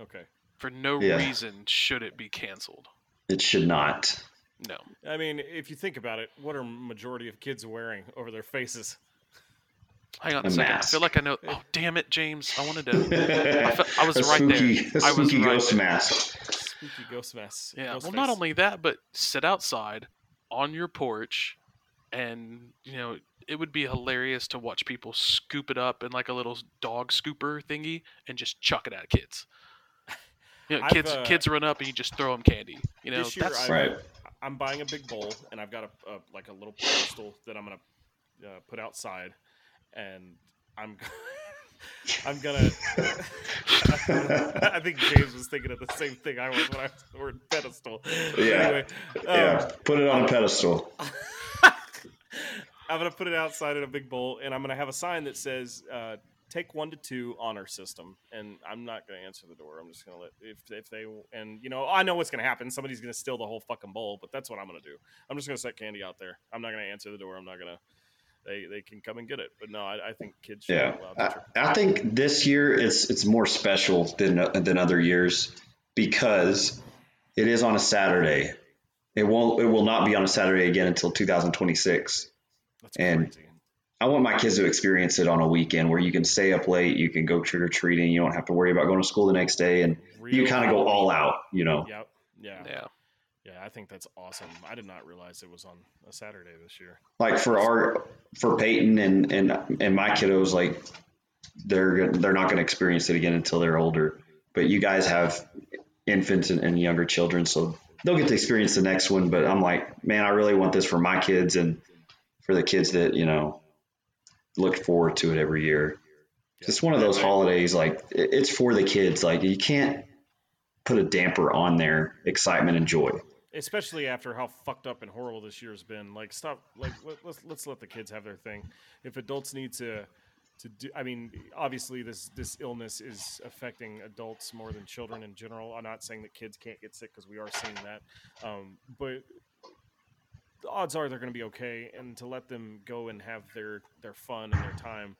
[SPEAKER 3] Okay.
[SPEAKER 2] For no
[SPEAKER 1] Yeah.
[SPEAKER 2] reason should it be canceled.
[SPEAKER 1] it should not
[SPEAKER 2] No.
[SPEAKER 3] I mean, if you think about it, what are majority of kids wearing over their faces?
[SPEAKER 2] Hang on a,
[SPEAKER 1] A
[SPEAKER 2] second. I feel like I know. Oh, damn it, James! I wanted to. I, fe- I was
[SPEAKER 1] a
[SPEAKER 2] right
[SPEAKER 1] spooky,
[SPEAKER 2] there.
[SPEAKER 1] A
[SPEAKER 2] I was
[SPEAKER 1] spooky
[SPEAKER 2] right
[SPEAKER 1] ghost
[SPEAKER 2] there.
[SPEAKER 1] mask.
[SPEAKER 3] Spooky ghost mess.
[SPEAKER 2] Yeah.
[SPEAKER 3] Ghost
[SPEAKER 2] well, not only that, but sit outside on your porch, and you know it would be hilarious to watch people scoop it up in like a little dog scooper thingy and just chuck it at kids. You know, kids
[SPEAKER 3] uh,
[SPEAKER 2] kids run up and you just throw them candy. You know,
[SPEAKER 3] this year
[SPEAKER 2] that's
[SPEAKER 3] I,
[SPEAKER 1] Right.
[SPEAKER 3] I'm buying a big bowl, and I've got a, a like a little pedestal that I'm gonna uh, put outside, and I'm I'm gonna. I think James was thinking of the same thing I was when I was the word pedestal.
[SPEAKER 1] Yeah.
[SPEAKER 3] Anyway, um,
[SPEAKER 1] yeah put it on a pedestal
[SPEAKER 3] I'm gonna put it outside in a big bowl, and I'm gonna have a sign that says uh, "Take one to two honor system." And I'm not gonna answer the door. I'm just gonna let if if they and you know I know what's gonna happen. Somebody's gonna steal the whole fucking bowl, but that's what I'm gonna do. I'm just gonna set candy out there. I'm not gonna answer the door. I'm not gonna. They they can come and get it, but no, I, I think kids should
[SPEAKER 1] Yeah,
[SPEAKER 3] be allowed.
[SPEAKER 1] I, I think this year it's it's more special than than other years because it is on a Saturday. It won't. It will not be on a Saturday again until 2026.
[SPEAKER 3] That's
[SPEAKER 1] and-
[SPEAKER 3] crazy.
[SPEAKER 1] I want my kids to experience it on a weekend where you can stay up late, you can go trick or treating, you don't have to worry about going to school the next day, and you kind of go all out. You know,
[SPEAKER 3] Yep. Yeah.
[SPEAKER 2] yeah.
[SPEAKER 3] Yeah. I think that's awesome. I did not realize it was on a Saturday this year.
[SPEAKER 1] like for our for Peyton and and and my kiddos, like they're they're not going to experience it again until they're older. But you guys have infants and, and younger children, so they'll get to experience the next one. But I'm like, man, I really want this for my kids and for the kids that you know look forward to it every year. It's one of those holidays, like it's for the kids. Like you can't put a damper on their excitement and joy.
[SPEAKER 3] Especially after how fucked up and horrible this year's been. Like, stop. Like, let, let's let's let the kids have their thing. If adults need to to do, I mean, obviously this this illness is affecting adults more than children in general. I'm not saying that kids can't get sick because we are seeing that, um, but the odds are they're going to be okay. And to let them go and have their their fun and their time,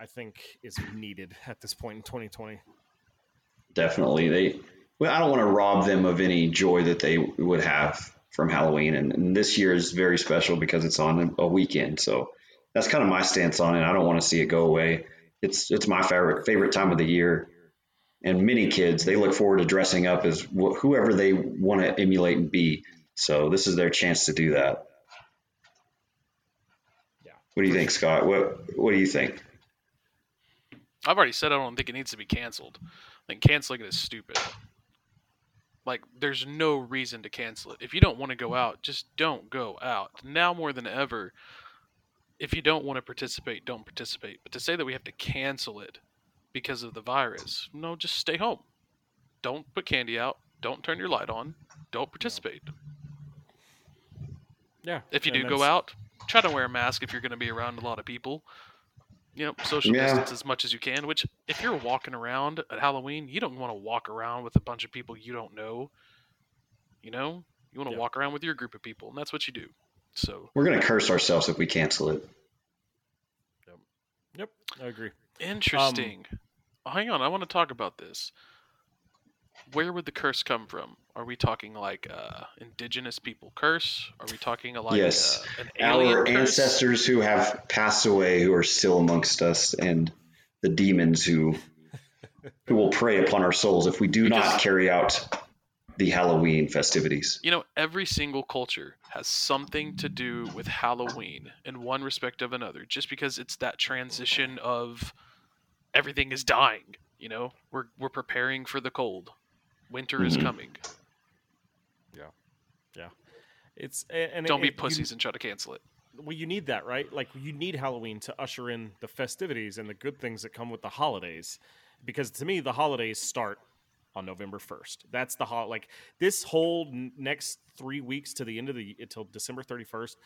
[SPEAKER 3] I think is needed at this point in 2020.
[SPEAKER 1] definitely they well, I don't want to rob them of any joy that they would have from Halloween. And, and this year is very special because it's on a weekend. So that's kind of my stance on it. I don't want to see it go away. It's it's my favorite favorite time of the year. And many kids they look forward to dressing up as wh- whoever they want to emulate and be. So this is their chance to do that.
[SPEAKER 3] Yeah.
[SPEAKER 1] What do you think, Scott? What What do you think?
[SPEAKER 2] I've already said I don't think it needs to be canceled. I think canceling it is stupid. Like, there's no reason to cancel it. If you don't want to go mm-hmm. out, just don't go out. Now more than ever, if you don't want to participate, don't participate. But to say that we have to cancel it because of the virus, no, just stay home. Don't put candy out. Don't turn your light on. Don't participate.
[SPEAKER 3] Yeah.
[SPEAKER 2] If you do go out, try to wear a mask if you're going to be around a lot of people. You know, social
[SPEAKER 1] Yeah.
[SPEAKER 2] distance as much as you can. Which, if you're walking around at Halloween, you don't want to walk around with a bunch of people you don't know. You know, you want to
[SPEAKER 3] Yeah.
[SPEAKER 2] walk around with your group of people, and that's what you do. So
[SPEAKER 1] We're gonna curse ourselves if we cancel it.
[SPEAKER 3] Yep, yep I agree.
[SPEAKER 2] Um, interesting. Oh, hang on, I want to talk about this. Where would the curse come from? Are we talking like uh, indigenous people curse? Are we talking like
[SPEAKER 1] Yes.
[SPEAKER 2] uh, an alien
[SPEAKER 1] Our
[SPEAKER 2] curse?
[SPEAKER 1] ancestors who have passed away, who are still amongst us, and the demons who who will prey upon our souls if we do
[SPEAKER 2] Because-
[SPEAKER 1] not carry out the Halloween festivities.
[SPEAKER 2] You know, every single culture has something to do with Halloween in one respect of another, just because it's that transition of everything is dying. You know, we're we're preparing for the cold. Winter is
[SPEAKER 1] Mhm.
[SPEAKER 2] coming.
[SPEAKER 3] Yeah, yeah. It's and
[SPEAKER 2] Don't be
[SPEAKER 3] it- you-
[SPEAKER 2] pussies and try to cancel it.
[SPEAKER 3] well, you need that, right? Like you need Halloween to usher in the festivities and the good things that come with the holidays. Because to me, the holidays start on November first. That's the hol like this whole n- next three weeks to the end of the until December thirty first.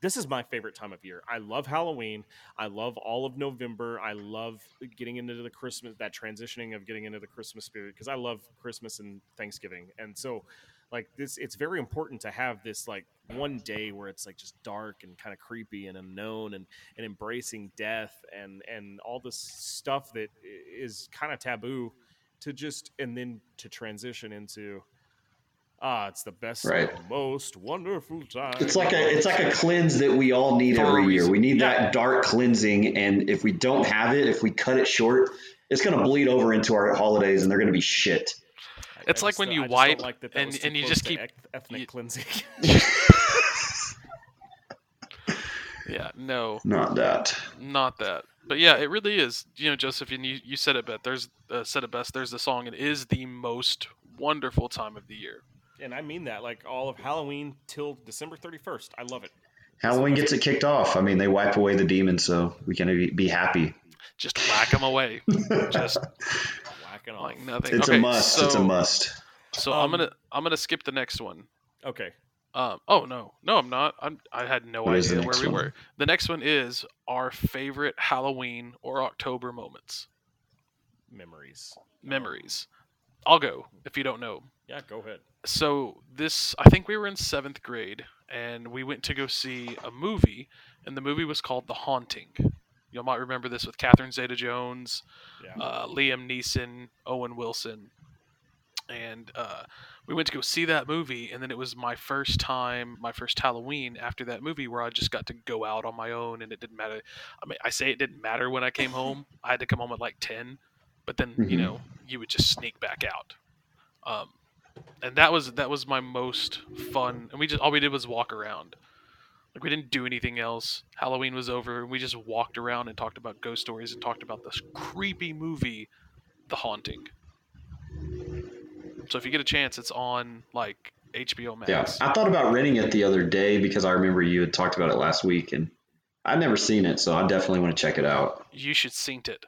[SPEAKER 3] This is my favorite time of year. I love Halloween. I love all of November. I love getting into the Christmas, that transitioning of getting into the Christmas spirit because I love Christmas and Thanksgiving. And so, like this, it's very important to have this like one day where it's like just dark and kind of creepy and unknown and and embracing death and and all this stuff that is kind of taboo to just and then to transition into ah it's the best
[SPEAKER 1] Right.
[SPEAKER 3] most wonderful time
[SPEAKER 1] It's like a it's like a cleanse that we all need
[SPEAKER 2] For
[SPEAKER 1] every year. We need
[SPEAKER 3] Yeah.
[SPEAKER 1] that dark cleansing, and if we don't have it, if we cut it short, it's going to bleed over into our holidays, and they're going to be shit.
[SPEAKER 2] It's
[SPEAKER 3] I
[SPEAKER 2] like
[SPEAKER 3] just
[SPEAKER 2] when you
[SPEAKER 3] I
[SPEAKER 2] wipe
[SPEAKER 3] like that that
[SPEAKER 2] and- and you just keep-
[SPEAKER 3] ethnic
[SPEAKER 2] you-
[SPEAKER 3] cleansing
[SPEAKER 2] Yeah, no,
[SPEAKER 1] Not that.
[SPEAKER 2] not that. But yeah, it really is. You know, Joseph, and you, you said it best. There's uh, said it best. There's the song. It is the most wonderful time of the year.
[SPEAKER 3] And i mean that like all of halloween till december 31st i love it
[SPEAKER 1] Halloween gets it kicked off. I mean, they wipe away the demons, so we can be- be happy.
[SPEAKER 2] Just whack them away. Just
[SPEAKER 3] whacking off
[SPEAKER 2] like nothing.
[SPEAKER 1] It's
[SPEAKER 2] okay,
[SPEAKER 1] a must.
[SPEAKER 2] So,
[SPEAKER 1] it's a must.
[SPEAKER 2] So I'm
[SPEAKER 3] Um,
[SPEAKER 2] gonna I'm gonna skip the next one.
[SPEAKER 3] okay
[SPEAKER 2] Um, oh no, no, I'm not. I'm, I had no
[SPEAKER 1] What is the
[SPEAKER 2] idea where we
[SPEAKER 1] one?
[SPEAKER 2] were. The next one is our favorite Halloween or October moments,
[SPEAKER 3] memories
[SPEAKER 2] memories. I'll go if you don't know.
[SPEAKER 3] yeah go ahead
[SPEAKER 2] So this, I think we were in seventh grade, and we went to go see a movie, and the movie was called The Haunting. You might remember this with Catherine Zeta-Jones,
[SPEAKER 3] yeah
[SPEAKER 2] uh, Liam Neeson, Owen Wilson, and uh, we went to go see that movie. And then it was my first time, my first Halloween after that movie, where I just got to go out on my own, and it didn't matter. I mean, I say it didn't matter when I came home. I had to come home at like ten, but then you
[SPEAKER 1] Mhm.
[SPEAKER 2] know you would just sneak back out. Um, and that was that was my most fun. And we just all we did was walk around. Like we didn't do anything else. Halloween was over. And we just walked around and talked about ghost stories and talked about this creepy movie, The Haunting. So if you get a chance, it's on like HBO Max.
[SPEAKER 1] Yeah, I thought about renting it the other day because I remember you had talked about it last week, and I've never seen it, so I definitely want to check it out.
[SPEAKER 2] You should sync it.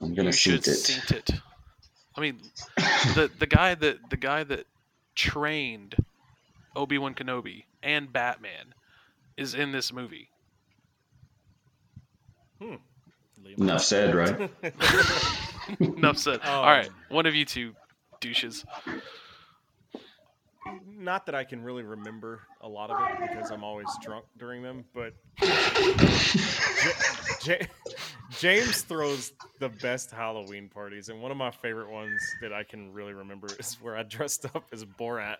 [SPEAKER 1] I'm gonna
[SPEAKER 2] you should
[SPEAKER 1] it.
[SPEAKER 2] it. I mean, the the guy that the guy that trained Obi Wan Kenobi and Batman is in this movie.
[SPEAKER 3] Liam
[SPEAKER 1] Enough said, right?
[SPEAKER 2] Enough said.
[SPEAKER 3] Um,
[SPEAKER 2] All right, one of you two douches.
[SPEAKER 3] not that I can really remember a lot of it because I'm always drunk during them, but J- J- James throws the best Halloween parties, and one of my favorite ones that I can really remember is where I dressed up as Borat,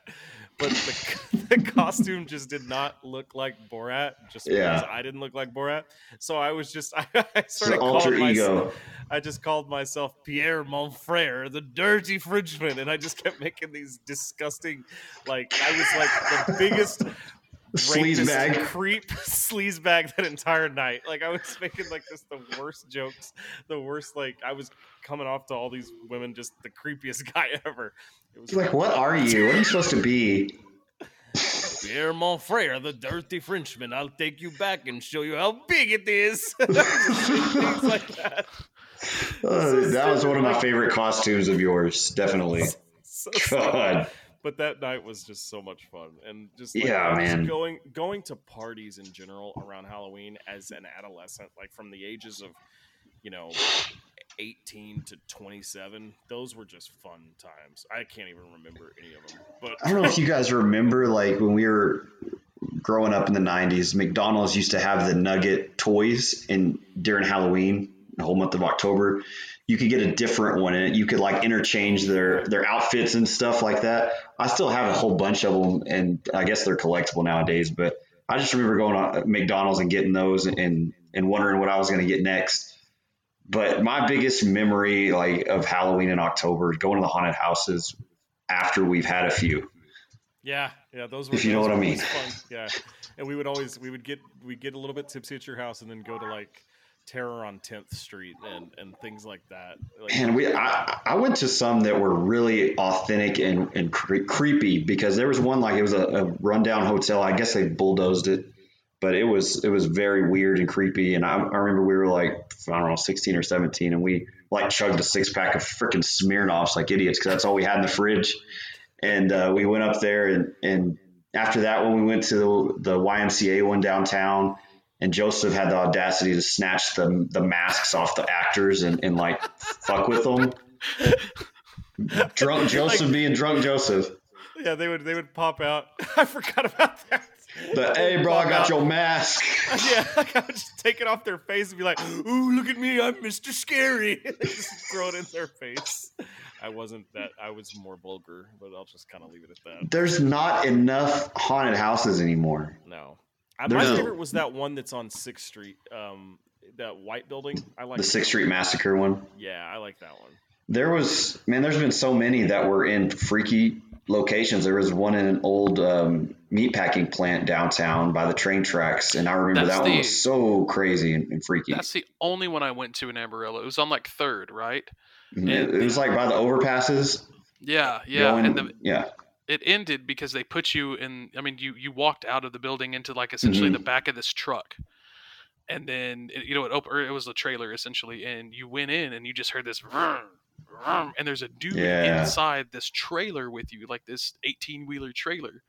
[SPEAKER 3] but the, the costume just did not look like Borat, just because
[SPEAKER 1] Yeah.
[SPEAKER 3] I didn't look like Borat. So I was just I, I
[SPEAKER 1] It's
[SPEAKER 3] sort of
[SPEAKER 1] alter
[SPEAKER 3] called myself.
[SPEAKER 1] ego.
[SPEAKER 3] I just called myself Pierre Monfrere, the dirty Frenchman, and I just kept making these disgusting, like I was like the biggest
[SPEAKER 1] Sleaze bag.
[SPEAKER 3] creep sleaze bag that entire night. Like I was making like just the worst jokes, the worst like I was coming off to all these women just the creepiest guy ever. It was
[SPEAKER 1] like, what are you? What are you supposed to be?
[SPEAKER 3] Pierre Monfrere, the dirty Frenchman. I'll take you back and show you how big it is. Things like that.
[SPEAKER 1] Uh, that was one of my favorite costumes of yours, definitely.
[SPEAKER 3] So.
[SPEAKER 1] God.
[SPEAKER 3] But that night was just so much fun and just like,
[SPEAKER 1] Yeah,
[SPEAKER 3] just
[SPEAKER 1] man.
[SPEAKER 3] going going to parties in general around halloween as an adolescent like from the ages of you know 18 to 27 those were just fun times i can't even remember any of them but
[SPEAKER 1] I don't know if you guys remember, like when we were growing up in the '90s, McDonald's used to have the Nugget toys, and during Halloween, the whole month of October, you could get a different one, and you could like interchange their their outfits and stuff like that. I still have a whole bunch of them, and I guess they're collectible nowadays. But I just remember going to uh, McDonald's and getting those, and and wondering what I was going to get next. But my biggest memory, like of Halloween in October, is going to the haunted houses after we've had a few.
[SPEAKER 3] yeah yeah those were
[SPEAKER 1] If you know what I mean.
[SPEAKER 3] fun. yeah and we would always we would get we'd get a little bit tipsy at your house and then go to like terror on 10th street and and things like that like,
[SPEAKER 1] And we, I, I went to some that were really authentic and, and cre- creepy because there was one like it was a, a rundown hotel. I guess they bulldozed it, but it was it was very weird and creepy. And I, I remember we were like I don't know, sixteen or seventeen, and we like chugged a six pack of freaking Smirnoffs like idiots because that's all we had in the fridge. And uh, we went up there, and and after that, when we went to the, the YMCA one downtown, and Joseph had the audacity to snatch the the masks off the actors and, and like fuck with them. Drunk Joseph being drunk Joseph.
[SPEAKER 3] yeah they would they would pop out i forgot about that
[SPEAKER 1] The hey bro, I got your mask.
[SPEAKER 3] Yeah, like I would just take it off their face and be like, "Ooh, look at me, I'm Mr. Scary." Just throw it in their face. I wasn't that. I was more vulgar, but I'll just kind of leave it at that.
[SPEAKER 1] There's not enough haunted houses anymore.
[SPEAKER 3] No, I, my
[SPEAKER 1] There's-
[SPEAKER 3] favorite was that one that's on Sixth Street, um, that white building. I like
[SPEAKER 1] The Sixth Street Massacre one.
[SPEAKER 3] Yeah, I like that one.
[SPEAKER 1] There was man, there's been so many that were in freaky locations. There was one in an old um, meatpacking plant downtown by the train tracks, and I remember
[SPEAKER 2] That's
[SPEAKER 1] that one was so crazy and, and freaky.
[SPEAKER 2] That's the only one I went to in Amarillo. It was on like third, right?
[SPEAKER 1] Mhm. It, it was like by the overpasses.
[SPEAKER 2] Yeah, yeah.
[SPEAKER 1] going-
[SPEAKER 2] and the,
[SPEAKER 1] yeah,
[SPEAKER 2] it ended because they put you in. I mean, you you walked out of the building into like essentially
[SPEAKER 1] Mhm.
[SPEAKER 2] the back of this truck, and then it, you know it op- or it was a trailer essentially, and you went in and you just heard this. Vroom, vroom, and there's a dude
[SPEAKER 1] Yeah.
[SPEAKER 2] inside this trailer with you, like this 18 wheeler trailer,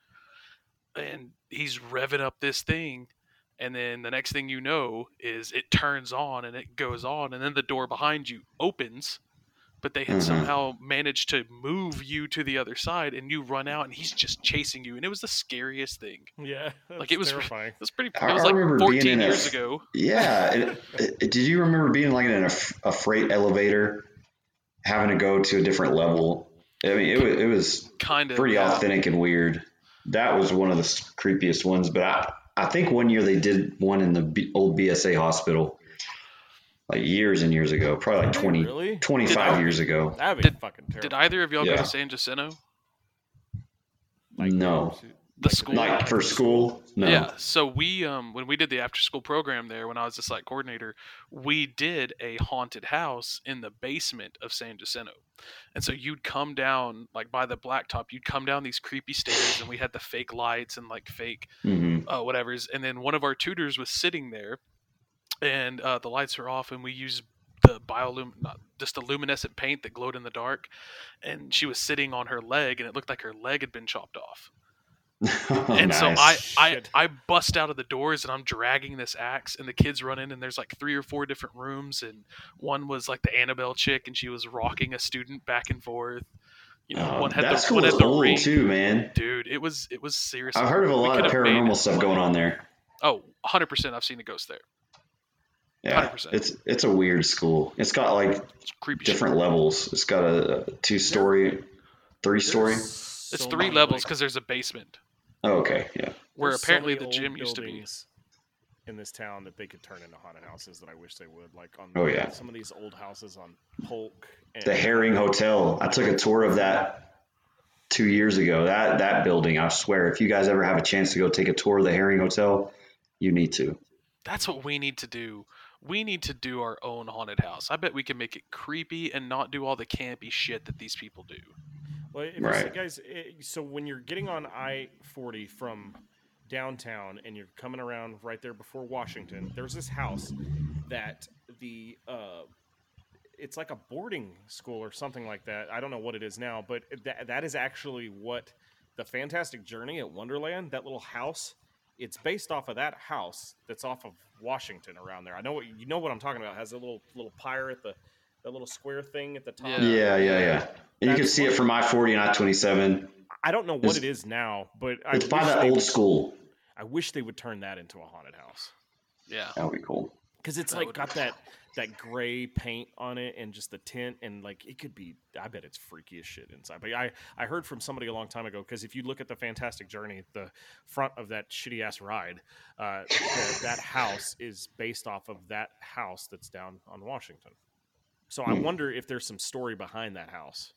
[SPEAKER 2] and he's revving up this thing, and then the next thing you know is it turns on and it goes on, and then the door behind you opens, but they had
[SPEAKER 1] Mhm.
[SPEAKER 2] somehow managed to move you to the other side, and you run out, and he's just chasing you, and it was the scariest thing.
[SPEAKER 3] Yeah,
[SPEAKER 2] Like, it was-
[SPEAKER 3] terrifying.
[SPEAKER 2] It was pretty.
[SPEAKER 1] I-
[SPEAKER 2] It was
[SPEAKER 1] I
[SPEAKER 2] like
[SPEAKER 1] remember being
[SPEAKER 2] 14
[SPEAKER 1] in a-
[SPEAKER 2] ago.
[SPEAKER 1] yeah. It, it- did you remember being like in a freight elevator, having to go to a different level? I mean, it was it was
[SPEAKER 2] Kind of.
[SPEAKER 1] pretty
[SPEAKER 2] yeah.
[SPEAKER 1] authentic and weird. That was one of the creepiest ones. But I, I think one year they did one in the B, old BSA hospital, like years and years ago, probably like
[SPEAKER 3] Did
[SPEAKER 1] 20,
[SPEAKER 3] really?
[SPEAKER 1] 25
[SPEAKER 2] Did-
[SPEAKER 1] years ago.
[SPEAKER 3] That'd be
[SPEAKER 2] Did-
[SPEAKER 3] fucking terrible.
[SPEAKER 2] Did either of y'all go to San Jacinto?
[SPEAKER 3] Like,
[SPEAKER 1] No.
[SPEAKER 2] The
[SPEAKER 3] like,
[SPEAKER 2] school?
[SPEAKER 1] Like for school, no.
[SPEAKER 2] Yeah. So we um when we did the after school program there when I was the site coordinator, we did a haunted house in the basement of San Jacinto. And so you'd come down like by the blacktop, you'd come down these creepy stairs and we had the fake lights and like fake
[SPEAKER 1] hmm
[SPEAKER 2] uh, whatever's and then one of our tutors was sitting there and uh, the lights were off and we used the biolum not just the luminescent paint that glowed in the dark and she was sitting on her leg and it looked like her leg had been chopped off and so I, I I bust out of the doors and I'm dragging this axe and the kids run in and there's like three or four different rooms and one was like the Annabelle chick and she was rocking a student back and forth. You know,
[SPEAKER 1] Oh,
[SPEAKER 2] one had
[SPEAKER 1] that
[SPEAKER 2] the
[SPEAKER 1] school
[SPEAKER 2] one
[SPEAKER 1] was
[SPEAKER 2] had the
[SPEAKER 1] old
[SPEAKER 2] ring.
[SPEAKER 1] too, man.
[SPEAKER 2] Dude, it was it was seriously.
[SPEAKER 1] I've heard of a lot of paranormal stuff going on there.
[SPEAKER 2] Oh, 100% I've seen a ghost there.
[SPEAKER 1] Yeah,
[SPEAKER 2] 100%.
[SPEAKER 1] it's it's a weird school. It's got like
[SPEAKER 2] It's creepy. shit.
[SPEAKER 1] different levels. It's got a, a two story, three story.
[SPEAKER 3] There's
[SPEAKER 2] It's
[SPEAKER 3] so
[SPEAKER 2] three levels because there's a basement
[SPEAKER 1] Oh, okay, yeah.
[SPEAKER 2] where
[SPEAKER 3] There's
[SPEAKER 2] apparently
[SPEAKER 3] many
[SPEAKER 2] the gym used to be.
[SPEAKER 3] in this town that they could turn into haunted houses that I wish they would. Like on
[SPEAKER 1] Oh, yeah.
[SPEAKER 3] some of these old houses on Polk. And
[SPEAKER 1] The Herring Hotel. I took a tour of that two years ago. That that building. I swear, if you guys ever have a chance to go take a tour of the Herring Hotel, you need to.
[SPEAKER 2] That's what we need to do. We need to do our own haunted house. I bet we can make it creepy and not do all the campy shit that these people do.
[SPEAKER 3] Well, if you
[SPEAKER 1] Right.
[SPEAKER 3] see, guys, eh, so when you're getting on I 40 from downtown and you're coming around right there before Washington, there's this house that the uh, it's like a boarding school or something like that. I don't know what it is now, but that that is actually what the Fantastic Journey at Wonderland, that little house, it's based off of that house that's off of Washington around there. I know what you know what I'm talking about. It has a little little pyre at the that little square thing at the top.
[SPEAKER 2] Yeah.
[SPEAKER 1] Yeah, yeah, yeah. And you can see it from I forty and I twenty seven.
[SPEAKER 3] I don't know what
[SPEAKER 1] It's-
[SPEAKER 3] it is now, but I
[SPEAKER 1] It's by
[SPEAKER 3] wish
[SPEAKER 1] the old
[SPEAKER 3] would-
[SPEAKER 1] school.
[SPEAKER 3] I wish they would turn that into a haunted house
[SPEAKER 2] Yeah.
[SPEAKER 1] That would be cool.
[SPEAKER 3] Because it's
[SPEAKER 2] That
[SPEAKER 3] like got
[SPEAKER 2] be
[SPEAKER 3] that that gray paint on it and just the tint and like it could be. I bet it's freaky as shit inside. But I I heard from somebody a long time ago because if you look at the Fantastic Journey, the front of that shitty ass ride, uh, the, that house is based off of that house that's down on Washington. So I
[SPEAKER 1] Hmm.
[SPEAKER 3] wonder if there's some story behind that house.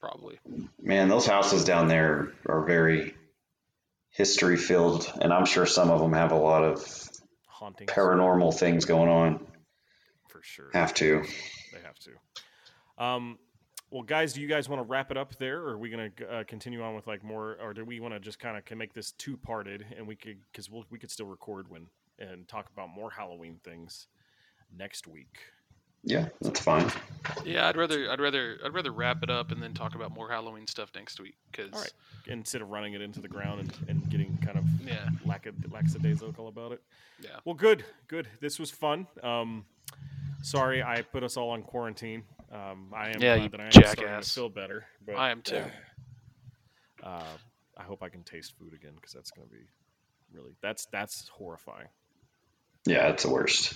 [SPEAKER 2] Probably.
[SPEAKER 1] Man, those houses down there are very history filled, and I'm sure some of them have a lot of
[SPEAKER 3] Haunting
[SPEAKER 1] paranormal things going on.
[SPEAKER 3] for sure.
[SPEAKER 1] Have to.
[SPEAKER 3] They have to. Um, well, guys, do you guys want to wrap it up there, or are we going to uh, continue on with like more, or do we want to just kind of make this two parted, and we could because we'll, we could still record when and talk about more Halloween things next week.
[SPEAKER 1] Yeah, that's fine.
[SPEAKER 2] Yeah, I'd rather I'd rather I'd rather wrap it up and then talk about more Halloween stuff next week because
[SPEAKER 3] All right. Instead of running it into the ground and, and getting kind of
[SPEAKER 2] yeah,
[SPEAKER 3] lack of lackadaisical about it.
[SPEAKER 2] yeah.
[SPEAKER 3] Well, good, good. This was fun. Um, sorry, I put us all on quarantine. Um, I am
[SPEAKER 2] Yeah,
[SPEAKER 3] glad
[SPEAKER 2] you
[SPEAKER 3] that I am starting to
[SPEAKER 2] jackass.
[SPEAKER 3] feel better. But
[SPEAKER 2] I am too.
[SPEAKER 3] Uh, I hope I can taste food again because that's going to be really that's that's horrifying.
[SPEAKER 1] Yeah, it's the worst.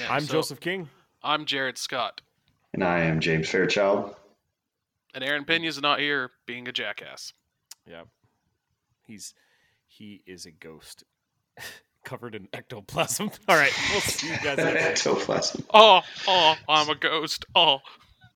[SPEAKER 2] Yeah,
[SPEAKER 3] I'm
[SPEAKER 2] so
[SPEAKER 3] Joseph King.
[SPEAKER 2] I'm Jarod Scott,
[SPEAKER 1] And I am James Fairchild.
[SPEAKER 2] and Aaron Pena's not here being a jackass.
[SPEAKER 3] Yeah, he's he is a ghost covered in ectoplasm. All right, we'll see you guys next week.
[SPEAKER 1] Ectoplasm.
[SPEAKER 2] Oh, oh, I'm a ghost. Oh.